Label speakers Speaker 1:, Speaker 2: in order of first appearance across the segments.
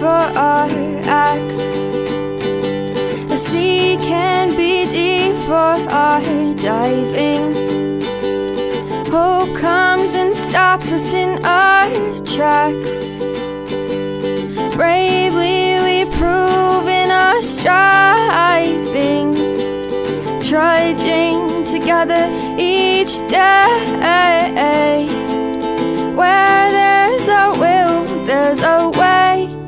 Speaker 1: for our acts. The sea can be deep for our diving. Hope comes and stops us in our tracks. Bravely we prove in our striving, trudging together each day. Where there's a will, there's a way.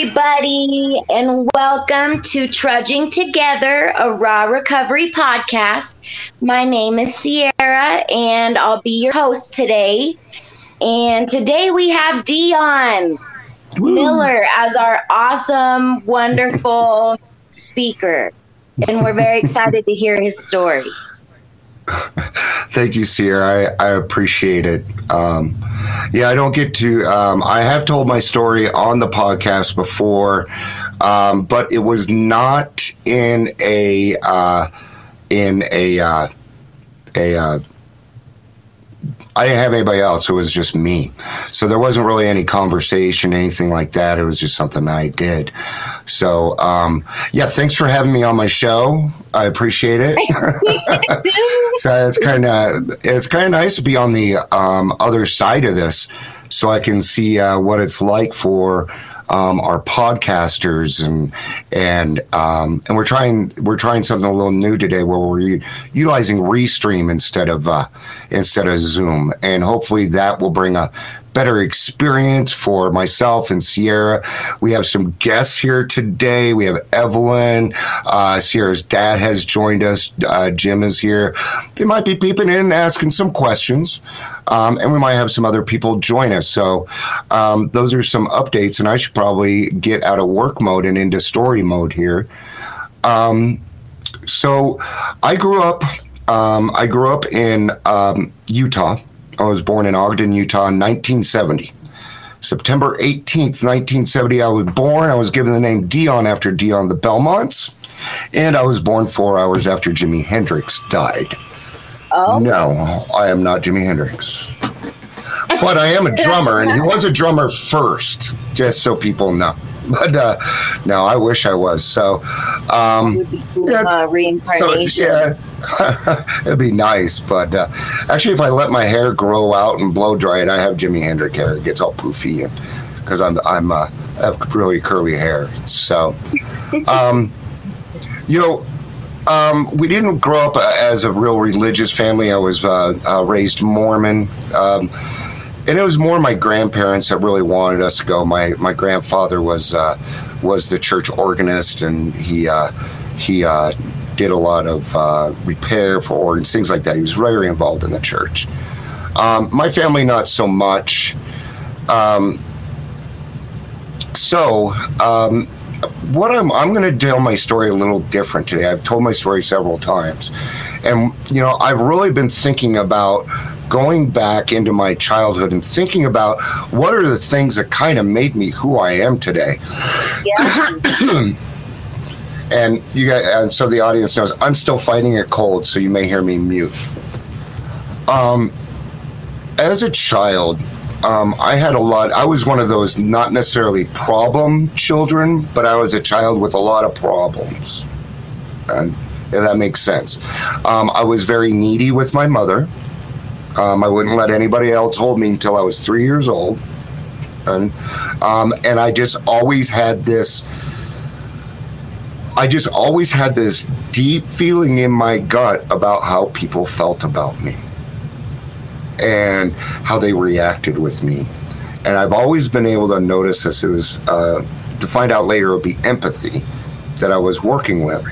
Speaker 2: Everybody, and welcome to Trudging Together, a Raw Recovery podcast. My name is Sierra, and I'll be your host today. And today we have Dion Miller as our awesome, wonderful speaker. And we're very excited to hear his story.
Speaker 3: Thank you, Sierra. I, I appreciate it. Um, yeah, I don't get to. Um, I have told my story on the podcast before, um, but it was not in a uh, in a uh, a. Uh, I didn't have anybody else. It was just me. So there wasn't really any conversation, anything like that. It was just something I did. So, um, yeah, thanks for having me on my show. I appreciate it. so it's kind of it's kind of nice to be on the um, other side of this, so I can see uh, what it's like for um, our podcasters and and um, and we're trying we're trying something a little new today where we're utilizing Restream instead of uh, instead of Zoom, and hopefully that will bring a better experience for myself and Sierra. We have some guests here today. We have Evelyn. Uh, Sierra's dad has joined us. Uh, Jim is here. They might be peeping in asking some questions. Um, and we might have some other people join us. So um, those are some updates. And I should probably get out of work mode and into story mode here. Um, so I grew up. Um, I grew up in um, Utah. I was born in Ogden, Utah in 1970. September 18th, 1970, I was born. I was given the name Dion after Dion the Belmonts. And I was born four hours after Jimi Hendrix died.
Speaker 2: Oh,
Speaker 3: No, I am not Jimi Hendrix. But I am a drummer, and he was a drummer first, just so people know. But uh, no, I wish I was. So, um,
Speaker 2: cool,
Speaker 3: Yeah,
Speaker 2: uh,
Speaker 3: so
Speaker 2: reincarnation.
Speaker 3: yeah, it'd be nice. But uh, actually, if I let my hair grow out and blow dry it, I have Jimi Hendrix hair. It gets all poofy, and because I'm I'm uh, I have really curly hair. So, um, you know. Um, we didn't grow up uh, as a real religious family. I was uh, uh, raised Mormon, um, and it was more my grandparents that really wanted us to go. My my grandfather was uh, was the church organist, and he uh, he uh, did a lot of uh, repair for organs, things like that. He was very involved in the church. Um, my family, not so much. Um, so, um, what I'm I'm going to tell my story a little different today. I've told my story several times, and you know I've really been thinking about going back into my childhood and thinking about what are the things that kind of made me who I am today.
Speaker 2: Yeah.
Speaker 3: And you guys, and so the audience knows I'm still fighting a cold, so you may hear me mute. Um, as a child, um, I had a lot. I was one of those not necessarily problem children, but I was a child with a lot of problems. And if that makes sense, um, I was very needy with my mother. Um, I wouldn't let anybody else hold me until I was three years old, and um, and I just always had this. I just always had this deep feeling in my gut about how people felt about me and how they reacted with me. And I've always been able to notice this. It was uh, to find out later it be empathy that I was working with.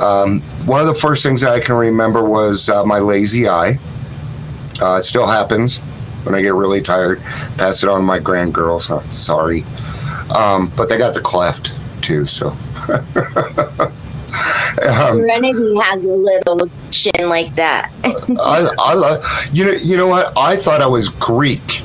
Speaker 3: Um, one of the first things that I can remember was uh, my lazy eye. Uh, it still happens when I get really tired. Pass it on to my grandgirls. So sorry, um, but they got the cleft too. So. um,
Speaker 2: Serenity has a little chin like that.
Speaker 3: I, I love you know you know what I thought I was Greek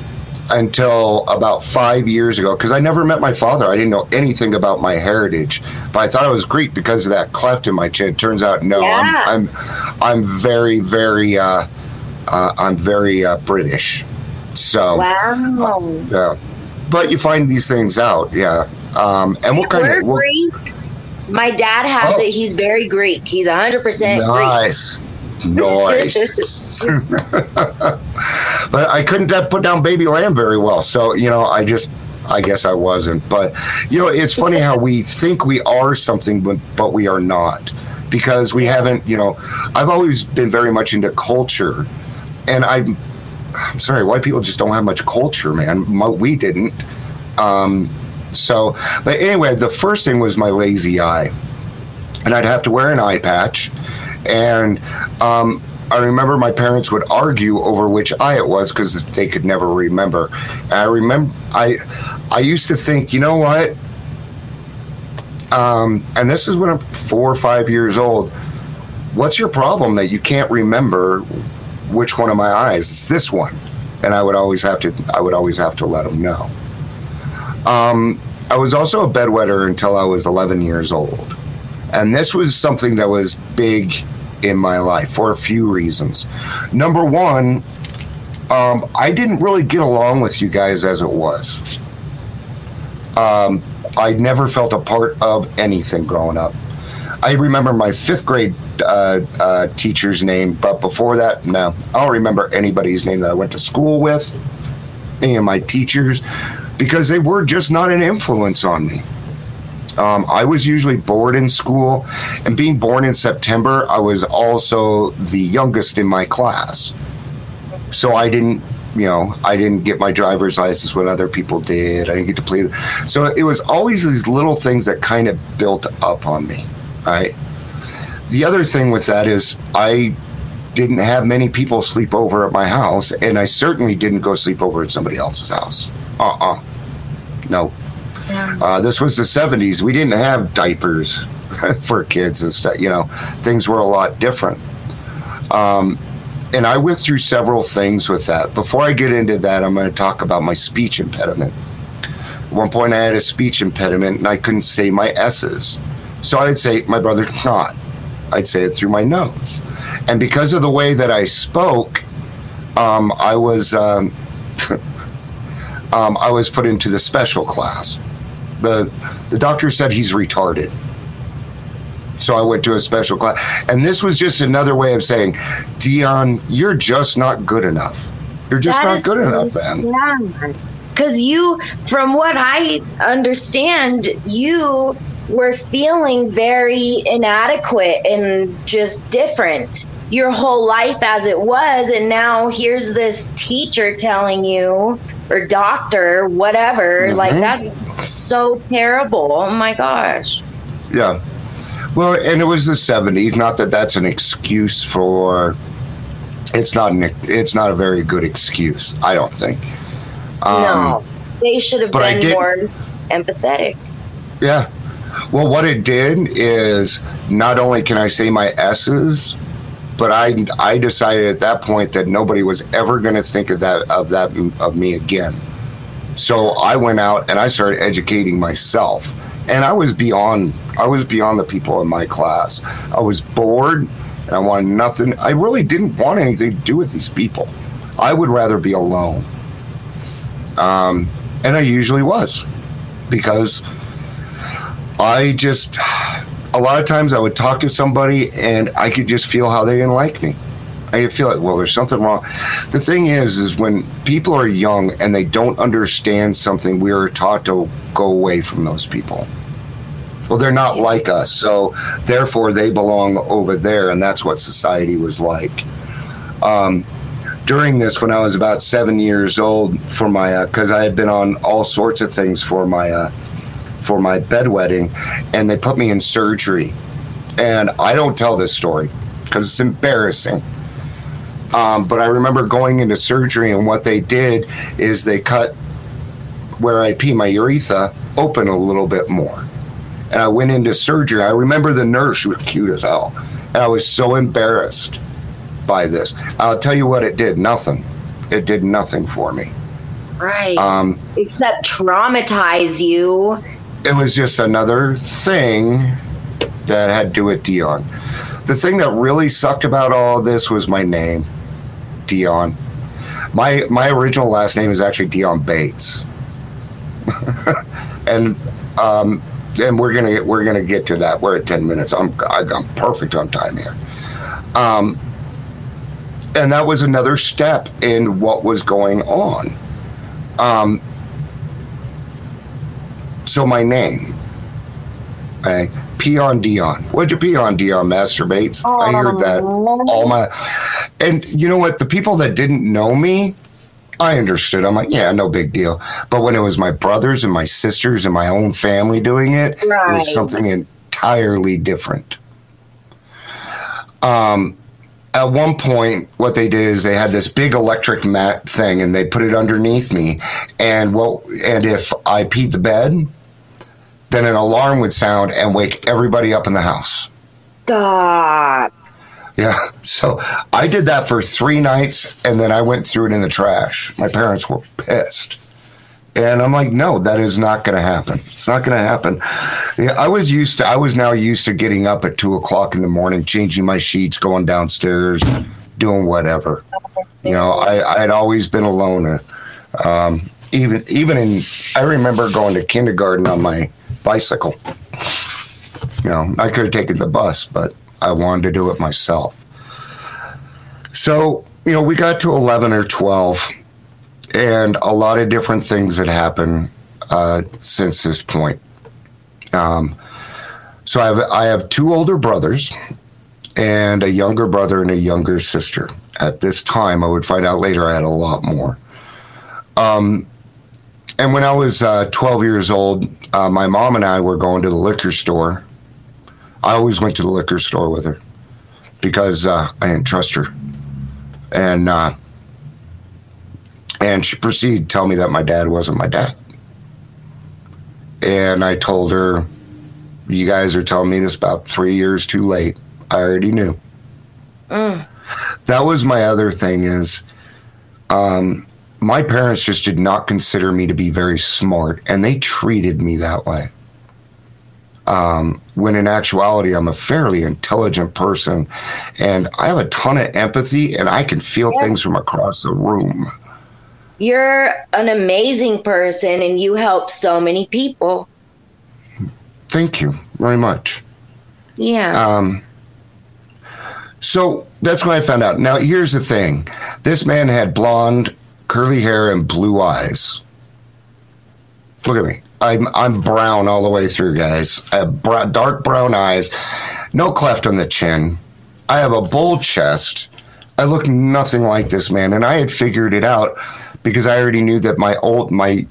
Speaker 3: until about five years ago because I never met my father. I didn't know anything about my heritage, but I thought I was Greek because of that cleft in my chin. Turns out, no,
Speaker 2: Yeah.
Speaker 3: I'm, I'm I'm very very uh, I'm very uh, British. So
Speaker 2: wow.
Speaker 3: yeah. but you find these things out, yeah. Um, and what kind of what,
Speaker 2: Greek. My dad has
Speaker 3: Oh.
Speaker 2: it. He's very Greek. He's 100% Greek.
Speaker 3: nice, nice. but I couldn't uh, put down Baby Lamb very well, so you know, I just, I guess I wasn't. But you know, it's funny how we think we are something, but but we are not, because we haven't. You know, I've always been very much into culture, and I'm, I'm sorry, white people just don't have much culture, man. We didn't. Um, so, but anyway, the first thing was my lazy eye, and I'd have to wear an eye patch, and um, I remember my parents would argue over which eye it was because they could never remember. And I remember I I used to think, you know what? Um, and this is when I'm four or five years old. What's your problem that you can't remember which one of my eyes? It's this one, and I would always have to I would always have to let them know. Um, I was also a bedwetter until I was 11 years old. And this was something that was big in my life for a few reasons. Number one, um, I didn't really get along with you guys as it was. Um, I never felt a part of anything growing up. I remember my fifth grade uh, uh, teacher's name, but before that, no. I don't remember anybody's name that I went to school with, any of my teachers, because they were just not an influence on me. Um, I was usually bored in school, and being born in September, I was also the youngest in my class. So I didn't, you know, I didn't get my driver's license when other people did. I didn't get to play. So it was always these little things that kind of built up on me, right? The other thing with that is I didn't have many people sleep over at my house, and I certainly didn't go sleep over at somebody else's house. Uh uh No. Uh, this was the 70s. We didn't have diapers for kids and stuff. You know, things were a lot different. Um, and I went through several things with that. Before I get into that, I'm going to talk about my speech impediment. At one point, I had a speech impediment and I couldn't say my S's. So I'd say, my brother, not. I'd say it through my nose. And because of the way that I spoke, um, I was. Um, um, I was put into the special class. The the doctor said he's retarded. So I went to a special class. And this was just another way of saying, Dion, you're just not good enough. You're just
Speaker 2: That
Speaker 3: not good enough, then.
Speaker 2: sad. Because you, from what I understand, you were feeling very inadequate and just different your whole life as it was. And now here's this teacher telling you, or doctor, whatever. Like,
Speaker 3: Mhm.
Speaker 2: that's so terrible. Oh my gosh.
Speaker 3: Yeah. Well, and it was the 70s. Not that that's an excuse for. It's not an. It's not a very good excuse. I don't think. Um,
Speaker 2: no. They should have been more empathetic.
Speaker 3: Yeah. Well, what it did is not only can I say my S's, but I I decided at that point that nobody was ever going to think of that of that of me again. So I went out and I started educating myself, and I was beyond I was beyond the people in my class. I was bored, and I wanted nothing. I really didn't want anything to do with these people. I would rather be alone. Um, and I usually was, because I just, a lot of times I would talk to somebody and I could just feel how they didn't like me. I feel like, well, there's something wrong. The thing is, is when people are young and they don't understand something, we are taught to go away from those people. Well, they're not like us, so therefore they belong over there, and that's what society was like. Um, during this, when I was about seven years old, for my, because I had been on all sorts of things for my, uh, for my bedwetting, and they put me in surgery. And I don't tell this story because it's embarrassing. Um, but I remember going into surgery, and what they did is they cut where I pee my urethra open a little bit more. And I went into surgery. I remember the nurse, she was cute as hell. And I was so embarrassed by this. I'll tell you what it did nothing. It did nothing for me.
Speaker 2: Right.
Speaker 3: Um,
Speaker 2: Except traumatize you.
Speaker 3: It was just another thing that had to do with Dion. The thing that really sucked about all this was my name, Dion. My my original last name is actually Dion Bates. and um, and we're gonna get, we're gonna get to that. We're at ten minutes. I'm I'm perfect on time here. Um, and that was another step in what was going on. Um, so my name, okay, pee on Dion. What'd you pee on Dion masturbates? I heard that all my, and you know what? The people that didn't know me, I understood. I'm like, yeah, no big deal. But when it was my brothers and my sisters and my own family doing it, it was something entirely different. Um, at one point, what they did is they had this big electric mat thing, and they put it underneath me. And well, and if I peed the bed, then an alarm would sound and wake everybody up in the house.
Speaker 2: Stop.
Speaker 3: Yeah. So I did that for three nights and then I went threw it in the trash. My parents were pissed. And I'm like, no, that is not going to happen. It's not going to happen. I was used to, I was now used to getting up at two o'clock in the morning, changing my sheets, going downstairs, doing whatever. You know, I, I had always been a loner. Um, even, even in, I remember going to kindergarten on my bicycle. You know, I could have taken the bus, but I wanted to do it myself. So, you know, we got to 11 or 12, and a lot of different things that happened uh, since this point. Um, so I have, I have two older brothers and a younger brother and a younger sister. At this time, I would find out later I had a lot more. Um, and when I was uh, 12 years old, uh, my mom and I were going to the liquor store. I always went to the liquor store with her because uh, I didn't trust her. And uh, and she proceeded to tell me that my dad wasn't my dad. And I told her, "You guys are telling me this about three years too late. I already knew."
Speaker 2: Mm.
Speaker 3: That was my other thing is, um, my parents just did not consider me to be very smart, and they treated me that way. Um, when in actuality, I'm a fairly intelligent person, and I have a ton of empathy, and I can feel
Speaker 2: Yeah.
Speaker 3: things from across the room.
Speaker 2: You're an amazing person and you help so many people.
Speaker 3: Thank you very much.
Speaker 2: Yeah.
Speaker 3: Um, so that's when I found out. Now, here's the thing this man had blonde, curly hair, and blue eyes. Look at me. I'm, I'm brown all the way through, guys. I have dark brown eyes, no cleft on the chin. I have a bold chest. I look nothing like this man, and I had figured it out because I already knew that my old my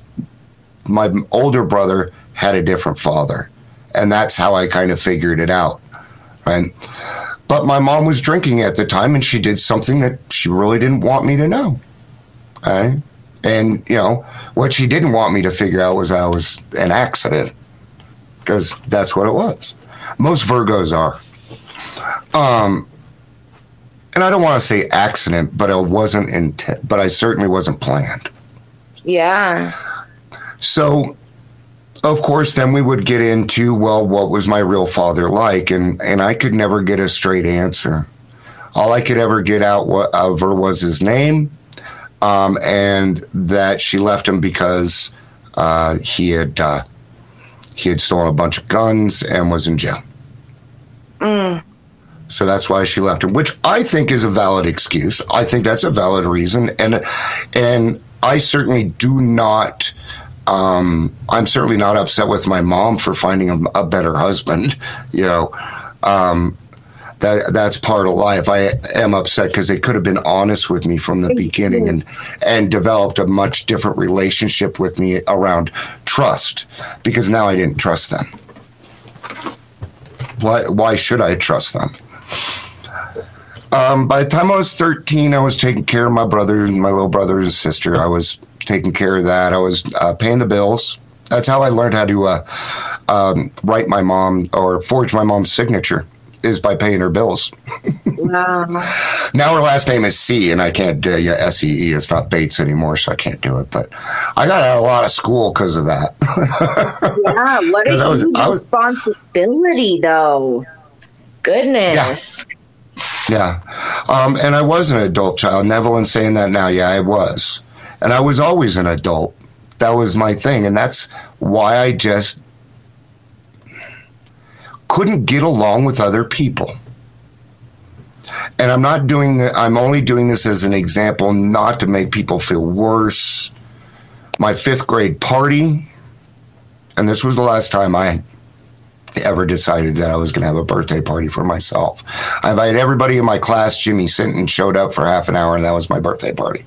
Speaker 3: my older brother had a different father, and that's how I kind of figured it out. Right. But my mom was drinking at the time, and she did something that she really didn't want me to know. And, you know, what she didn't want me to figure out was I was an accident, because that's what it was. Most Virgos are. Um, and I don't want to say accident, but it wasn't intent, but I certainly wasn't planned.
Speaker 2: yeah.
Speaker 3: So, of course, then we would get into well, what was my real father like, and and I could never get a straight answer. All I could ever get out of her was his name, um, and that she left him because uh, he had uh, he had stolen a bunch of guns and was in jail.
Speaker 2: Mm.
Speaker 3: So that's why she left him, which I think is a valid excuse. I think that's a valid reason, and and I certainly do not. Um, I'm certainly not upset with my mom for finding a, a better husband. You know, um, that that's part of life. I am upset because they could have been honest with me from the beginning and and developed a much different relationship with me around trust. Because now I didn't trust them. Why why should I trust them? Um, by the time I was 13, I was taking care of my brother and my little brother and sister. I was taking care of that. I was uh, paying the bills. That's how I learned how to uh, um, write my mom or forge my mom's signature is by paying her bills.
Speaker 2: Wow.
Speaker 3: Now her last name is C, and I can't do yeah, S E E. It's not Bates anymore, so I can't do it. But I got out of a lot of school because of that.
Speaker 2: Yeah. What a
Speaker 3: 'Cause I was-
Speaker 2: huge
Speaker 3: was-
Speaker 2: responsibility, though. Goodness.
Speaker 3: Yeah. Um, and I was an adult child. Neville saying that now, yeah, I was. And I was always an adult. That was my thing. And that's why I just couldn't get along with other people. And I'm not doing that, I'm only doing this as an example, not to make people feel worse. My fifth grade party, and this was the last time I ever decided that I was going to have a birthday party for myself. I invited everybody in my class. Jimmy Sinton showed up for half an hour, and that was my birthday party.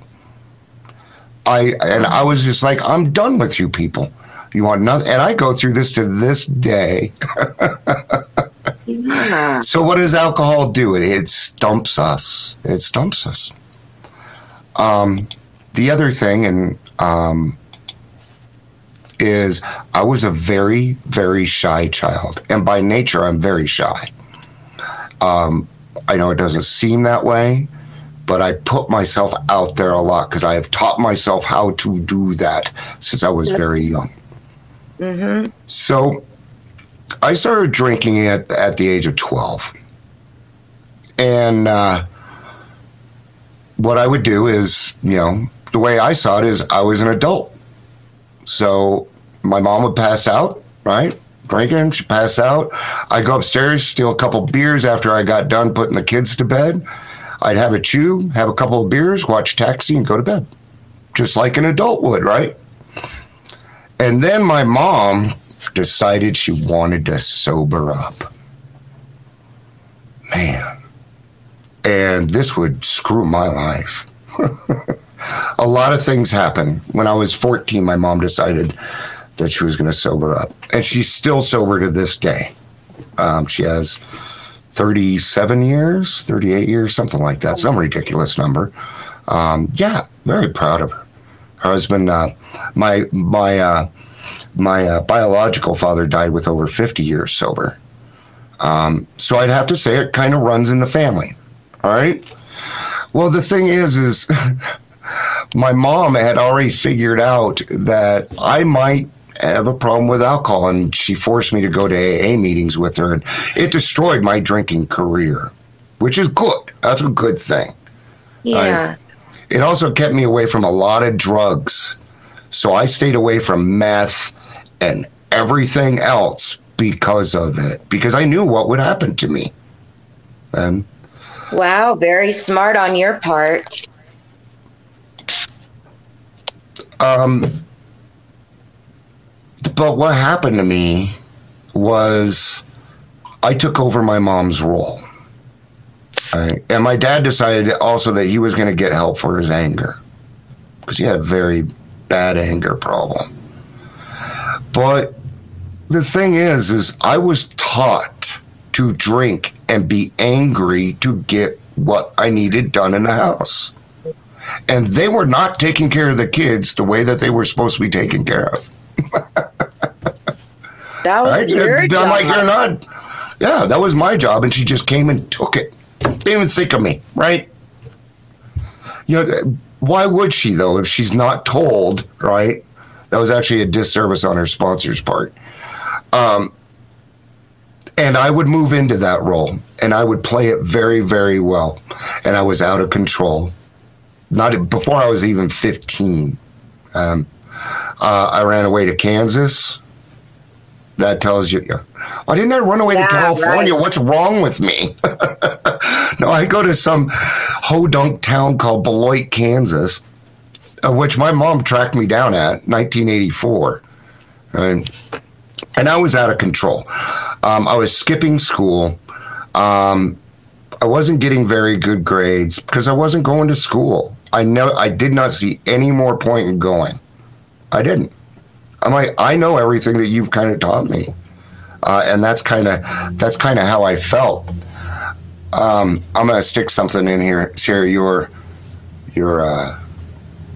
Speaker 3: I and I was just like, I'm done with you people. You want nothing, and I go through this to this day.
Speaker 2: Yeah.
Speaker 3: So what does alcohol do? It it stumps us. It stumps us. Um, the other thing, and um, is I was a very very shy child, and by nature I'm very shy. Um, I know it doesn't seem that way, but I put myself out there a lot because I have taught myself how to do that since I was very young.
Speaker 2: Mm-hmm.
Speaker 3: So I started drinking at, at the age of 12. And uh, what I would do is, you know, the way I saw it is I was an adult. So my mom would pass out, right? Drinking, she'd pass out. I'd go upstairs, steal a couple beers after I got done putting the kids to bed. I'd have a chew, have a couple of beers, watch Taxi, and go to bed. Just like an adult would, right? And then my mom decided she wanted to sober up. Man. And this would screw my life. a lot of things happened. When I was 14, my mom decided that she was going to sober up. And she's still sober to this day. Um, she has 37 years, 38 years, something like that, some ridiculous number. Um, yeah, very proud of her. Her husband, uh, my, my, uh, my uh, biological father died with over 50 years sober. Um, so I'd have to say it kind of runs in the family. All right. Well, the thing is, is my mom had already figured out that I might have a problem with alcohol, and she forced me to go to AA meetings with her, and it destroyed my drinking career, which is good. That's a good thing.
Speaker 2: Yeah.
Speaker 3: It also kept me away from a lot of drugs. So I stayed away from meth and everything else because of it, because I knew what would happen to me. And
Speaker 2: Wow, very smart on your part.
Speaker 3: Um, but what happened to me was I took over my mom's role. Right? And my dad decided also that he was going to get help for his anger because he had a very bad anger problem. But the thing is, is I was taught to drink and be angry to get what I needed done in the house. And they were not taking care of the kids the way that they were supposed to be taken care of.
Speaker 2: That was
Speaker 3: Right?
Speaker 2: your
Speaker 3: I'm
Speaker 2: job.
Speaker 3: like, you're not. Yeah, that was my job, and she just came and took it. Didn't even think of me, right? You know, why would she though? If she's not told, right? That was actually a disservice on her sponsor's part. Um, and I would move into that role, and I would play it very, very well, and I was out of control. Not before I was even 15. Um, uh, I ran away to Kansas. That tells you. Why didn't I run away
Speaker 2: Yeah,
Speaker 3: to California?
Speaker 2: right.
Speaker 3: What's wrong with me? no, I go to some hodunk town called Beloit, Kansas, uh, which my mom tracked me down at 1984. And, and I was out of control. Um, I was skipping school. Um, I wasn't getting very good grades because I wasn't going to school. I know I did not see any more point in going. I didn't. I'm like, I know everything that you've kind of taught me, uh, and that's kind of that's kind of how I felt. Um, I'm gonna stick something in here, Sierra. Your your uh,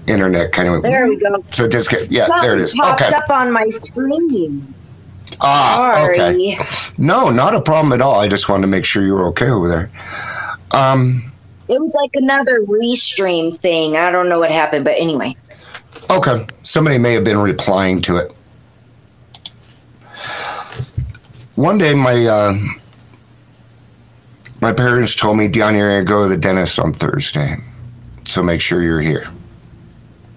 Speaker 3: internet kind of
Speaker 2: There we go.
Speaker 3: So just get yeah, there it is.
Speaker 2: Popped
Speaker 3: Okay.
Speaker 2: up on my screen.
Speaker 3: Ah,
Speaker 2: Sorry.
Speaker 3: okay. No, not a problem at all. I just wanted to make sure you were okay over there. Um,
Speaker 2: It was like another restream thing. I don't know what happened, but anyway.
Speaker 3: okay. Somebody may have been replying to it. One day, my uh, my parents told me, "Dion, you're gonna go to the dentist on Thursday, so make sure you're here."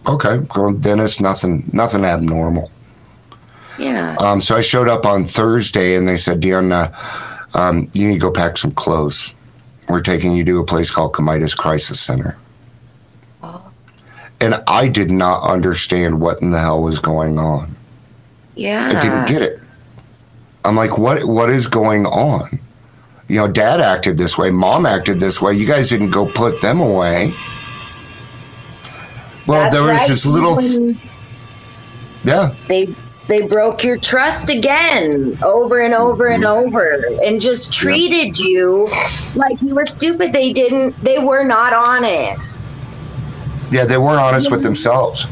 Speaker 3: Okay, go dentist. Nothing, nothing abnormal.
Speaker 2: Yeah.
Speaker 3: Um, so I showed up on Thursday, and they said, "Dion, uh, um, you need to go pack some clothes. We're taking you to a place called Comitis Crisis Center."
Speaker 2: Oh.
Speaker 3: And I did not understand what in the hell was going on.
Speaker 2: Yeah.
Speaker 3: I didn't get it. I'm like, what? What is going on? You know, Dad acted this way. Mom acted this way. You guys didn't go put them away. Well,
Speaker 2: That's
Speaker 3: there was
Speaker 2: right.
Speaker 3: this little, yeah,
Speaker 2: They they broke your trust again over and over and
Speaker 3: Mm-hmm.
Speaker 2: over and just treated you like you were stupid. They didn't they were not honest.
Speaker 3: yeah. They weren't honest with themselves.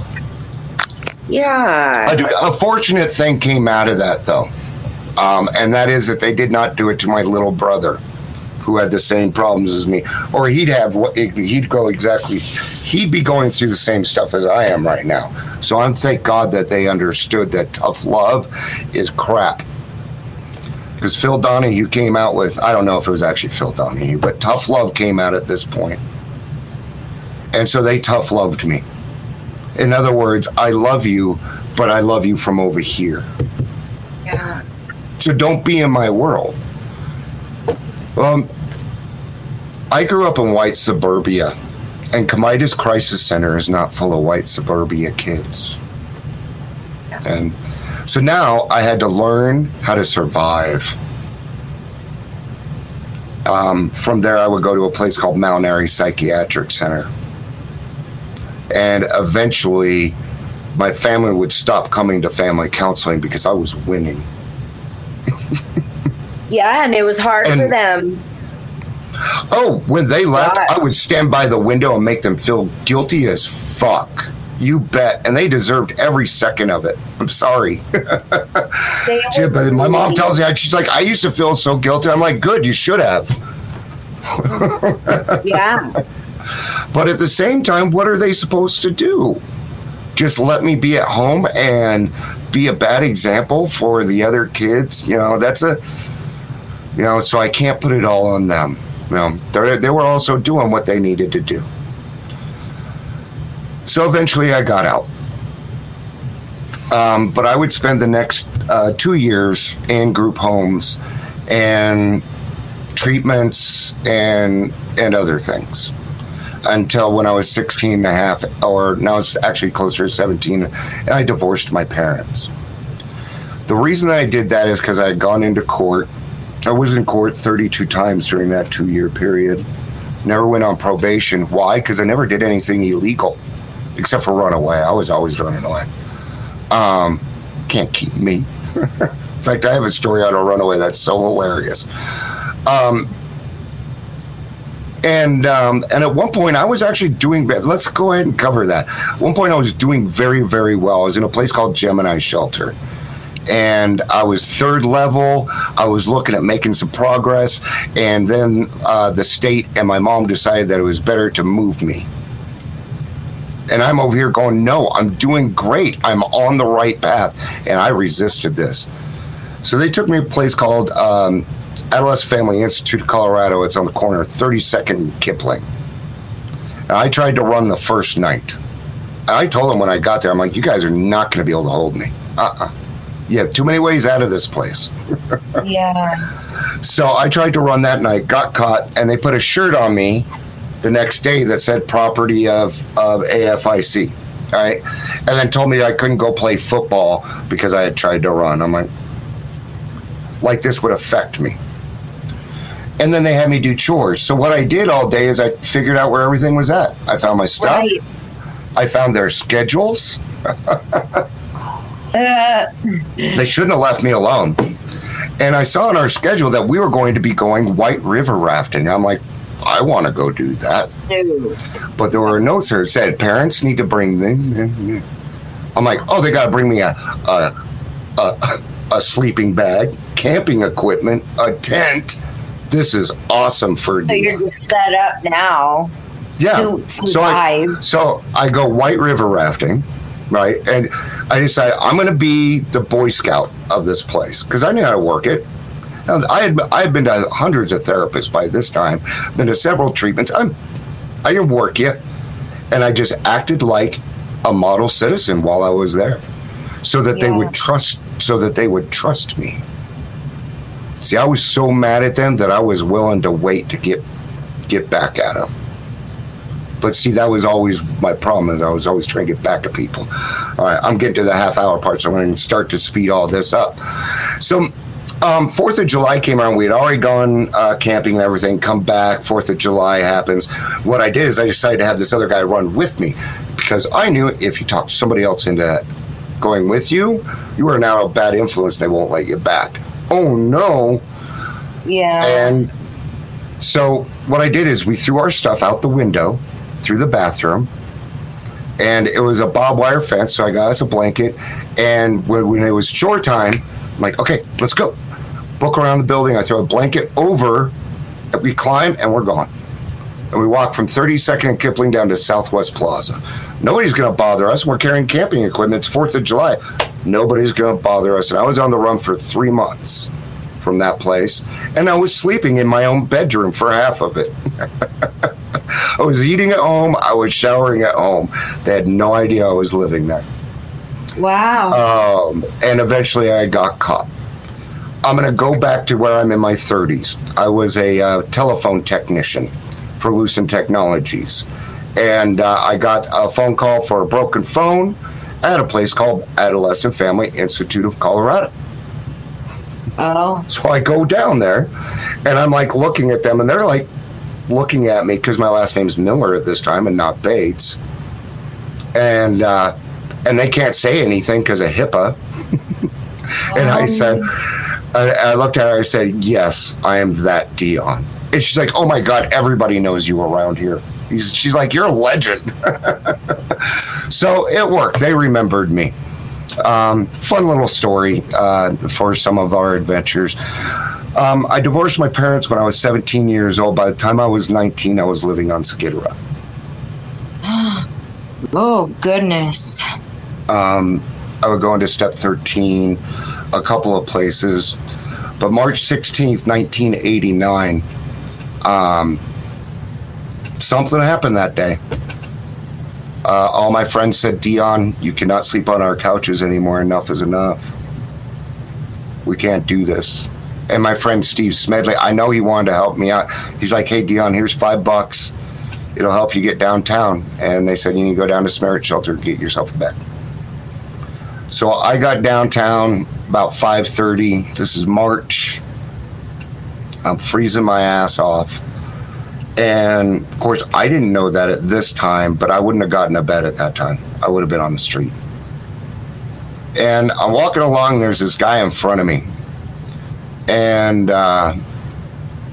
Speaker 2: Yeah.
Speaker 3: A, a fortunate thing came out of that, though, um, and that is that they did not do it to my little brother, who had the same problems as me, or he'd have what he'd go exactly. He'd be going through the same stuff as I am right now. So I'm thank God that they understood that tough love is crap. Because Phil Donahue came out with, I don't know if it was actually Phil Donahue, but tough love came out at this point. And so they tough loved me. In other words, I love you, but I love you from over here.
Speaker 2: yeah.
Speaker 3: So don't be in my world. Um, I grew up in white suburbia, and Comitis Crisis Center is not full of white suburbia kids. And so now I had to learn how to survive. Um, from there, I would go to a place called Mount Airy Psychiatric Center. And eventually, my family would stop coming to family counseling because I was winning.
Speaker 2: Yeah, and it was hard
Speaker 3: And-
Speaker 2: for them.
Speaker 3: Oh, when they left,
Speaker 2: Right.
Speaker 3: I would stand by the window and make them feel guilty as fuck. You bet. And they deserved every second of it. I'm sorry. Yeah, but my mom tells me, she's like, I used to feel so guilty. I'm like, good, you should have.
Speaker 2: Yeah.
Speaker 3: But at the same time, what are they supposed to do? Just let me be at home and be a bad example for the other kids? You know, that's a, you know, so I can't put it all on them. You know, they were also doing what they needed to do. So eventually I got out. Um, but I would spend the next uh, two years in group homes and treatments and and other things until when I was 16 and a half, or now it's actually closer to 17, and I divorced my parents. The reason that I did that is because I had gone into court. I was in court 32 times during that two year period. Never went on probation. Why? Because I never did anything illegal except for run away. I was always running away. Um, can't keep me. in fact, I have a story on a runaway that's so hilarious. Um, and um, and at one point I was actually doing. Let's go ahead and cover that. At one point I was doing very very well. I was in a place called Gemini Shelter, and I was third level. I was looking at making some progress, and then uh, the state and my mom decided that it was better to move me. And I'm over here going, no, I'm doing great. I'm on the right path, and I resisted this. So they took me to a place called um, Adolescent Family Institute of Colorado. It's on the corner of 32nd Kipling. And I tried to run the first night. And I told them when I got there, I'm like, you guys are not going to be able to hold me. Uh-uh. You have too many ways out of this place.
Speaker 2: Yeah.
Speaker 3: So I tried to run that night, got caught, and they put a shirt on me the next day that said property of, of AFIC. All right. And then told me I couldn't go play football because I had tried to run. I'm like, like this would affect me. And then they had me do chores. So what I did all day is I figured out where everything was at. I found my stuff.
Speaker 2: Right.
Speaker 3: I found their schedules.
Speaker 2: Uh,
Speaker 3: They shouldn't have left me alone. And I saw in our schedule that we were going to be going White River rafting. I'm like, I want to go do that. But there were notes there that said parents need to bring them. I'm like, oh, they got to bring me a, a, a, a sleeping bag, camping equipment, a tent. This is awesome for
Speaker 2: So you're just set up now
Speaker 3: yeah.
Speaker 2: to
Speaker 3: So I, so I go White River rafting, right? And I decided I'm going to be the Boy Scout of this place because I knew how to work it. And I had I had been to hundreds of therapists by this time, been to several treatments. I'm I can work you, and I just acted like a model citizen while I was there, so that they would trust, so that they would trust me. See, I was so mad at them that I was willing to wait to get get back at them. But see, that was always my problem. Is I was always trying to get back at people. All right, I'm getting to the half hour part, so I'm going to start to speed all this up. So, um, Fourth of July came around. We had already gone uh, camping and everything. Come back. Fourth of July happens. What I did is I decided to have this other guy run with me because I knew if you talk somebody else into going with you, you are now a bad influence. They won't let you back. Oh no!
Speaker 2: Yeah.
Speaker 3: And so what I did is we threw our stuff out the window through the bathroom. And it was a barbed wire fence, so I got us a blanket. And when, when it was shore time, I'm like, okay, let's go. Book around the building. I throw a blanket over. We climb, and we're gone. And we walk from 32nd and Kipling down to Southwest Plaza. Nobody's going to bother us. We're carrying camping equipment. It's 4th of July. Nobody's going to bother us. And I was on the run for three months from that place. And I was sleeping in my own bedroom for half of it. I was eating at home. I was showering at home. They had no idea I was living there.
Speaker 2: wow.
Speaker 3: Um, and eventually I got caught. I'm going to go back to where I'm in my 30s. I was a uh, telephone technician for Lucent Technologies. And uh, I got a phone call for a broken phone at a place called Adolescent Family Institute of Colorado.
Speaker 2: oh.
Speaker 3: So I go down there and I'm like looking at them and they're like looking at me because my last name's Miller at this time and not Bates. And uh, and they can't say anything because of HIPAA. and I said, I, I looked at her. I said, "Yes, I am that Dion." And she's like, "Oh my God, everybody knows you around here." He's, she's like, "You're a legend." so it worked. They remembered me. Um, fun little story uh, for some of our adventures. Um, I divorced my parents when I was 17 years old. By the time I was 19, I was living on Skid Row.
Speaker 2: Oh goodness.
Speaker 3: Um, I would go into step 13, a couple of places. But March 16th, 1989, um, something happened that day. Uh, all my friends said, Dion, you cannot sleep on our couches anymore. Enough is enough. We can't do this. And my friend Steve Smedley, I know he wanted to help me out. He's like, hey, Dion, here's five bucks. It'll help you get downtown. And they said, you need to go down to Smerritt Shelter and get yourself a bed. So I got downtown about 5:30. This is March. I'm freezing my ass off. And of course, I didn't know that at this time, but I wouldn't have gotten a bed at that time. I would have been on the street. And I'm walking along, there's this guy in front of me. And uh,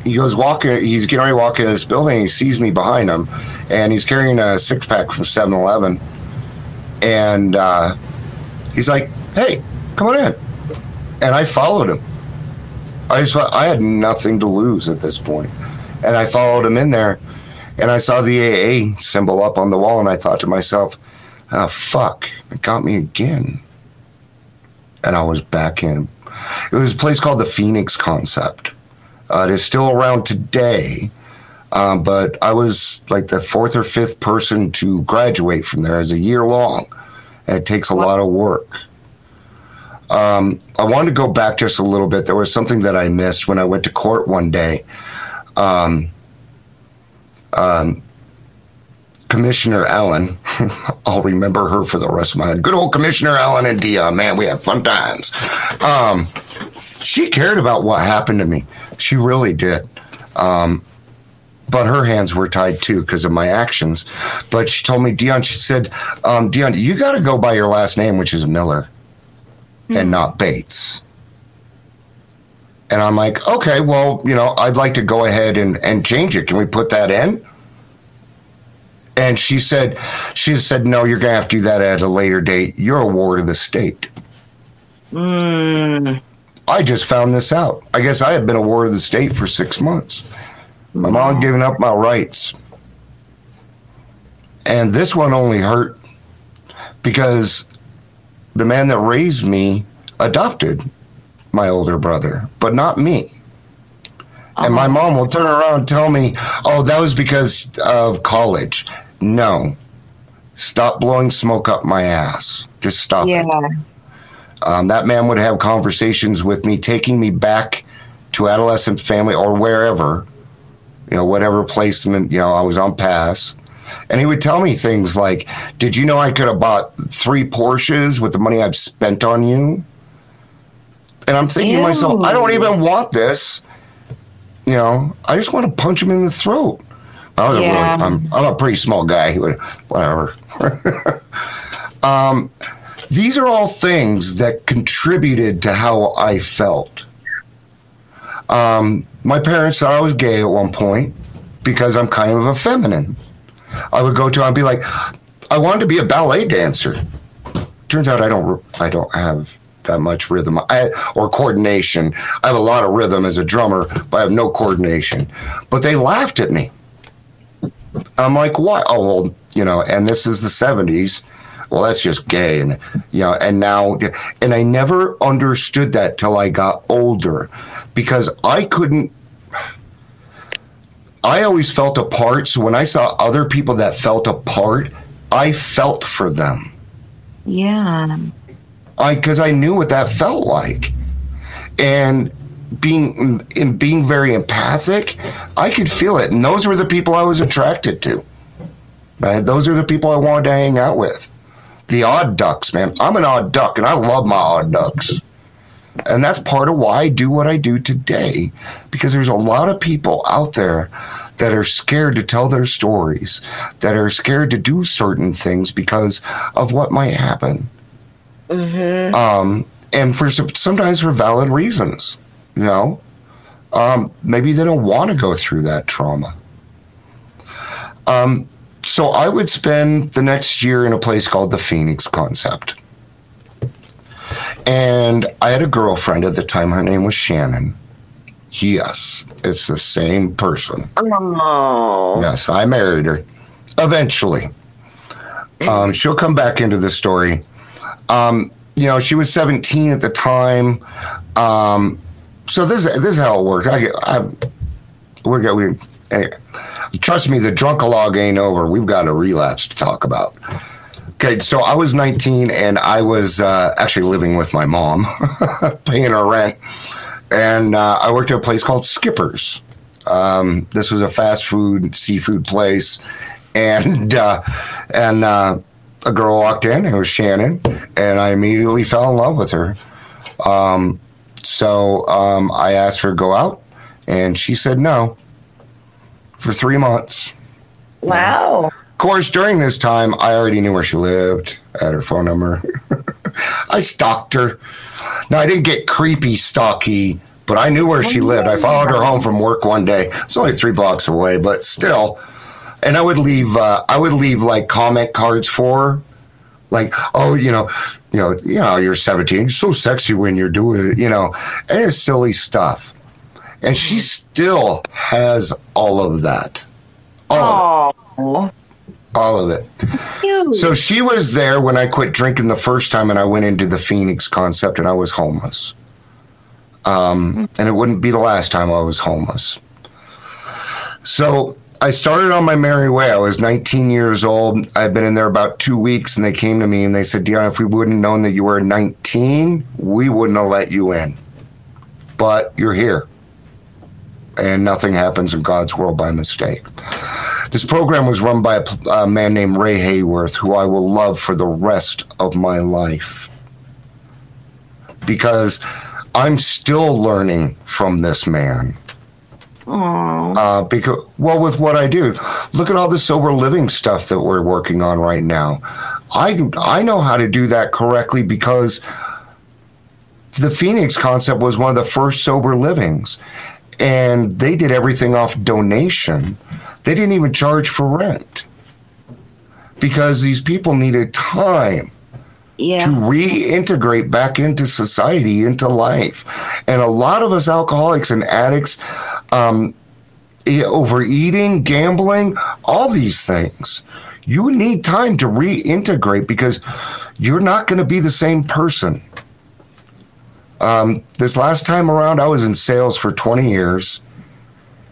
Speaker 3: he goes walking, he's getting ready to walk into this building. He sees me behind him, and he's carrying a six pack from 7 Eleven. And uh, he's like, hey, come on in. And I followed him. I just I had nothing to lose at this. And I followed him in there and I saw the AA symbol up on the wall and I thought to myself, oh fuck, it got me again. And I was back in. It was a place called the Phoenix Concept. Uh, it is still around today. Um, but I was like the fourth or fifth person to graduate from there as a year long. And it takes a lot of work. Um, I wanted to go back just a little bit. There was something that I missed when I went to court one day. Um, um, Commissioner Allen, I'll remember her for the rest of my life. Good old Commissioner Allen and Dia, man, we had fun times. Um, she cared about what happened to me. She really did. Um, but her hands were tied too because of my actions. But she told me, Dion, she said, um, Dion, you got to go by your last name, which is Miller and not Bates. And I'm like, okay, well, you know, I'd like to go ahead and, and change it. Can we put that in? And she said, she said, no, you're going to have to do that at a later date. You're a ward of the state.
Speaker 2: Mm.
Speaker 3: I just found this out. I guess I had been a ward of the state for six months. My mom given up my rights. And this one only hurt because the man that raised me adopted my older brother, but not me. And my mom will turn around and tell me, oh, that was because of college. No. stop blowing smoke up my ass. Just stop
Speaker 2: Yeah.
Speaker 3: it. Um, that man would have conversations with me, taking me back to adolescent family or wherever, you know, whatever placement, you know, I was on pass. And he would tell me things like, Did you know I could have bought three Porsches with the money I've spent on you? And I'm thinking to myself, I don't even want this. You know, I just want to punch him in the throat. I was
Speaker 2: Yeah.
Speaker 3: really, I'm, I'm a pretty small guy. Whatever. um, these are all things that contributed to how I felt. Um, my parents thought I was gay at one point because I'm kind of a feminine. I would go to and be like, I wanted to be a ballet dancer. Turns out I don't. I don't have that much rhythm I, or coordination. I have a lot of rhythm as a drummer, but I have no coordination. But they laughed at me. I'm like, what? Oh, well, you know, and this is the 70s. Well, that's just gay. And, you know, and now, and I never understood that till I got older because I couldn't. I always felt apart. So when I saw other people that felt apart, I felt for them.
Speaker 2: Yeah.
Speaker 3: I because I knew what that felt like, and being in being very empathic, I could feel it, and those were the people I was attracted to. Right? Those are the people I wanted to hang out with. The odd ducks, man. I'm an odd duck, and I love my odd ducks. And that's part of why I do what I do today, because there's a lot of people out there that are scared to tell their stories, that are scared to do certain things because of what might happen
Speaker 2: Mm-hmm.
Speaker 3: um, and for sometimes for valid reasons. You know, um, maybe they don't want to go through that trauma. Um, so I would spend the next year in a place called the Phoenix Concept, and I had a girlfriend at the time. Her name was Shannon. Yes, it's the same person.
Speaker 2: Oh.
Speaker 3: Yes, I married her eventually. Um, she'll come back into the story. Um, you know, she was 17 at the time. Um, so this this is how it worked. I, I we're we anyway, trust me, the drunkalog ain't over. We've got a relapse to talk about. Okay, so I was 19 and I was uh, actually living with my mom, paying her rent, and uh, I worked at a place called Skippers. Um, this was a fast food seafood place, and uh, and uh, a girl walked in. It was Shannon, and I immediately fell in love with her. Um, so um, I asked her to go out, and she said no for three months.
Speaker 2: Wow.
Speaker 3: Of course, during this time, I already knew where she lived. I had her phone number. I stalked her. Now, I didn't get creepy stalky, but I knew where she lived. I followed her home from work one day. It's only three blocks away, but still. And I would leave. Uh, I would leave like comment cards for her, like, "Oh, you know, you know, you know, you're 17. You're so sexy when you're doing it, you know." And it's silly stuff. And she still has all of that. All of it.
Speaker 2: Oh.
Speaker 3: All of it.
Speaker 2: Cute.
Speaker 3: So she was there when I quit drinking the first time and I went into the Phoenix concept and I was homeless. Um, and it wouldn't be the last time I was homeless. So I started on my merry way. I was 19 years old. I'd been in there about two weeks and they came to me and they said, Dion, if we wouldn't have known that you were 19, we wouldn't have let you in. But you're here. And nothing happens in God's world by mistake. This program was run by a, a man named Ray Hayworth, who I will love for the rest of my life. Because I'm still learning from this man. Uh, because, well, with what I do, look at all the sober living stuff that we're working on right now. I, I know how to do that correctly because the Phoenix concept was one of the first sober livings. And they did everything off donation. They didn't even charge for rent because these people needed time
Speaker 2: Yeah.
Speaker 3: to reintegrate back into society, into life. And a lot of us alcoholics and addicts, um, overeating, gambling, all these things, you need time to reintegrate because you're not going to be the same person. Um, this last time around, I was in sales for 20 years.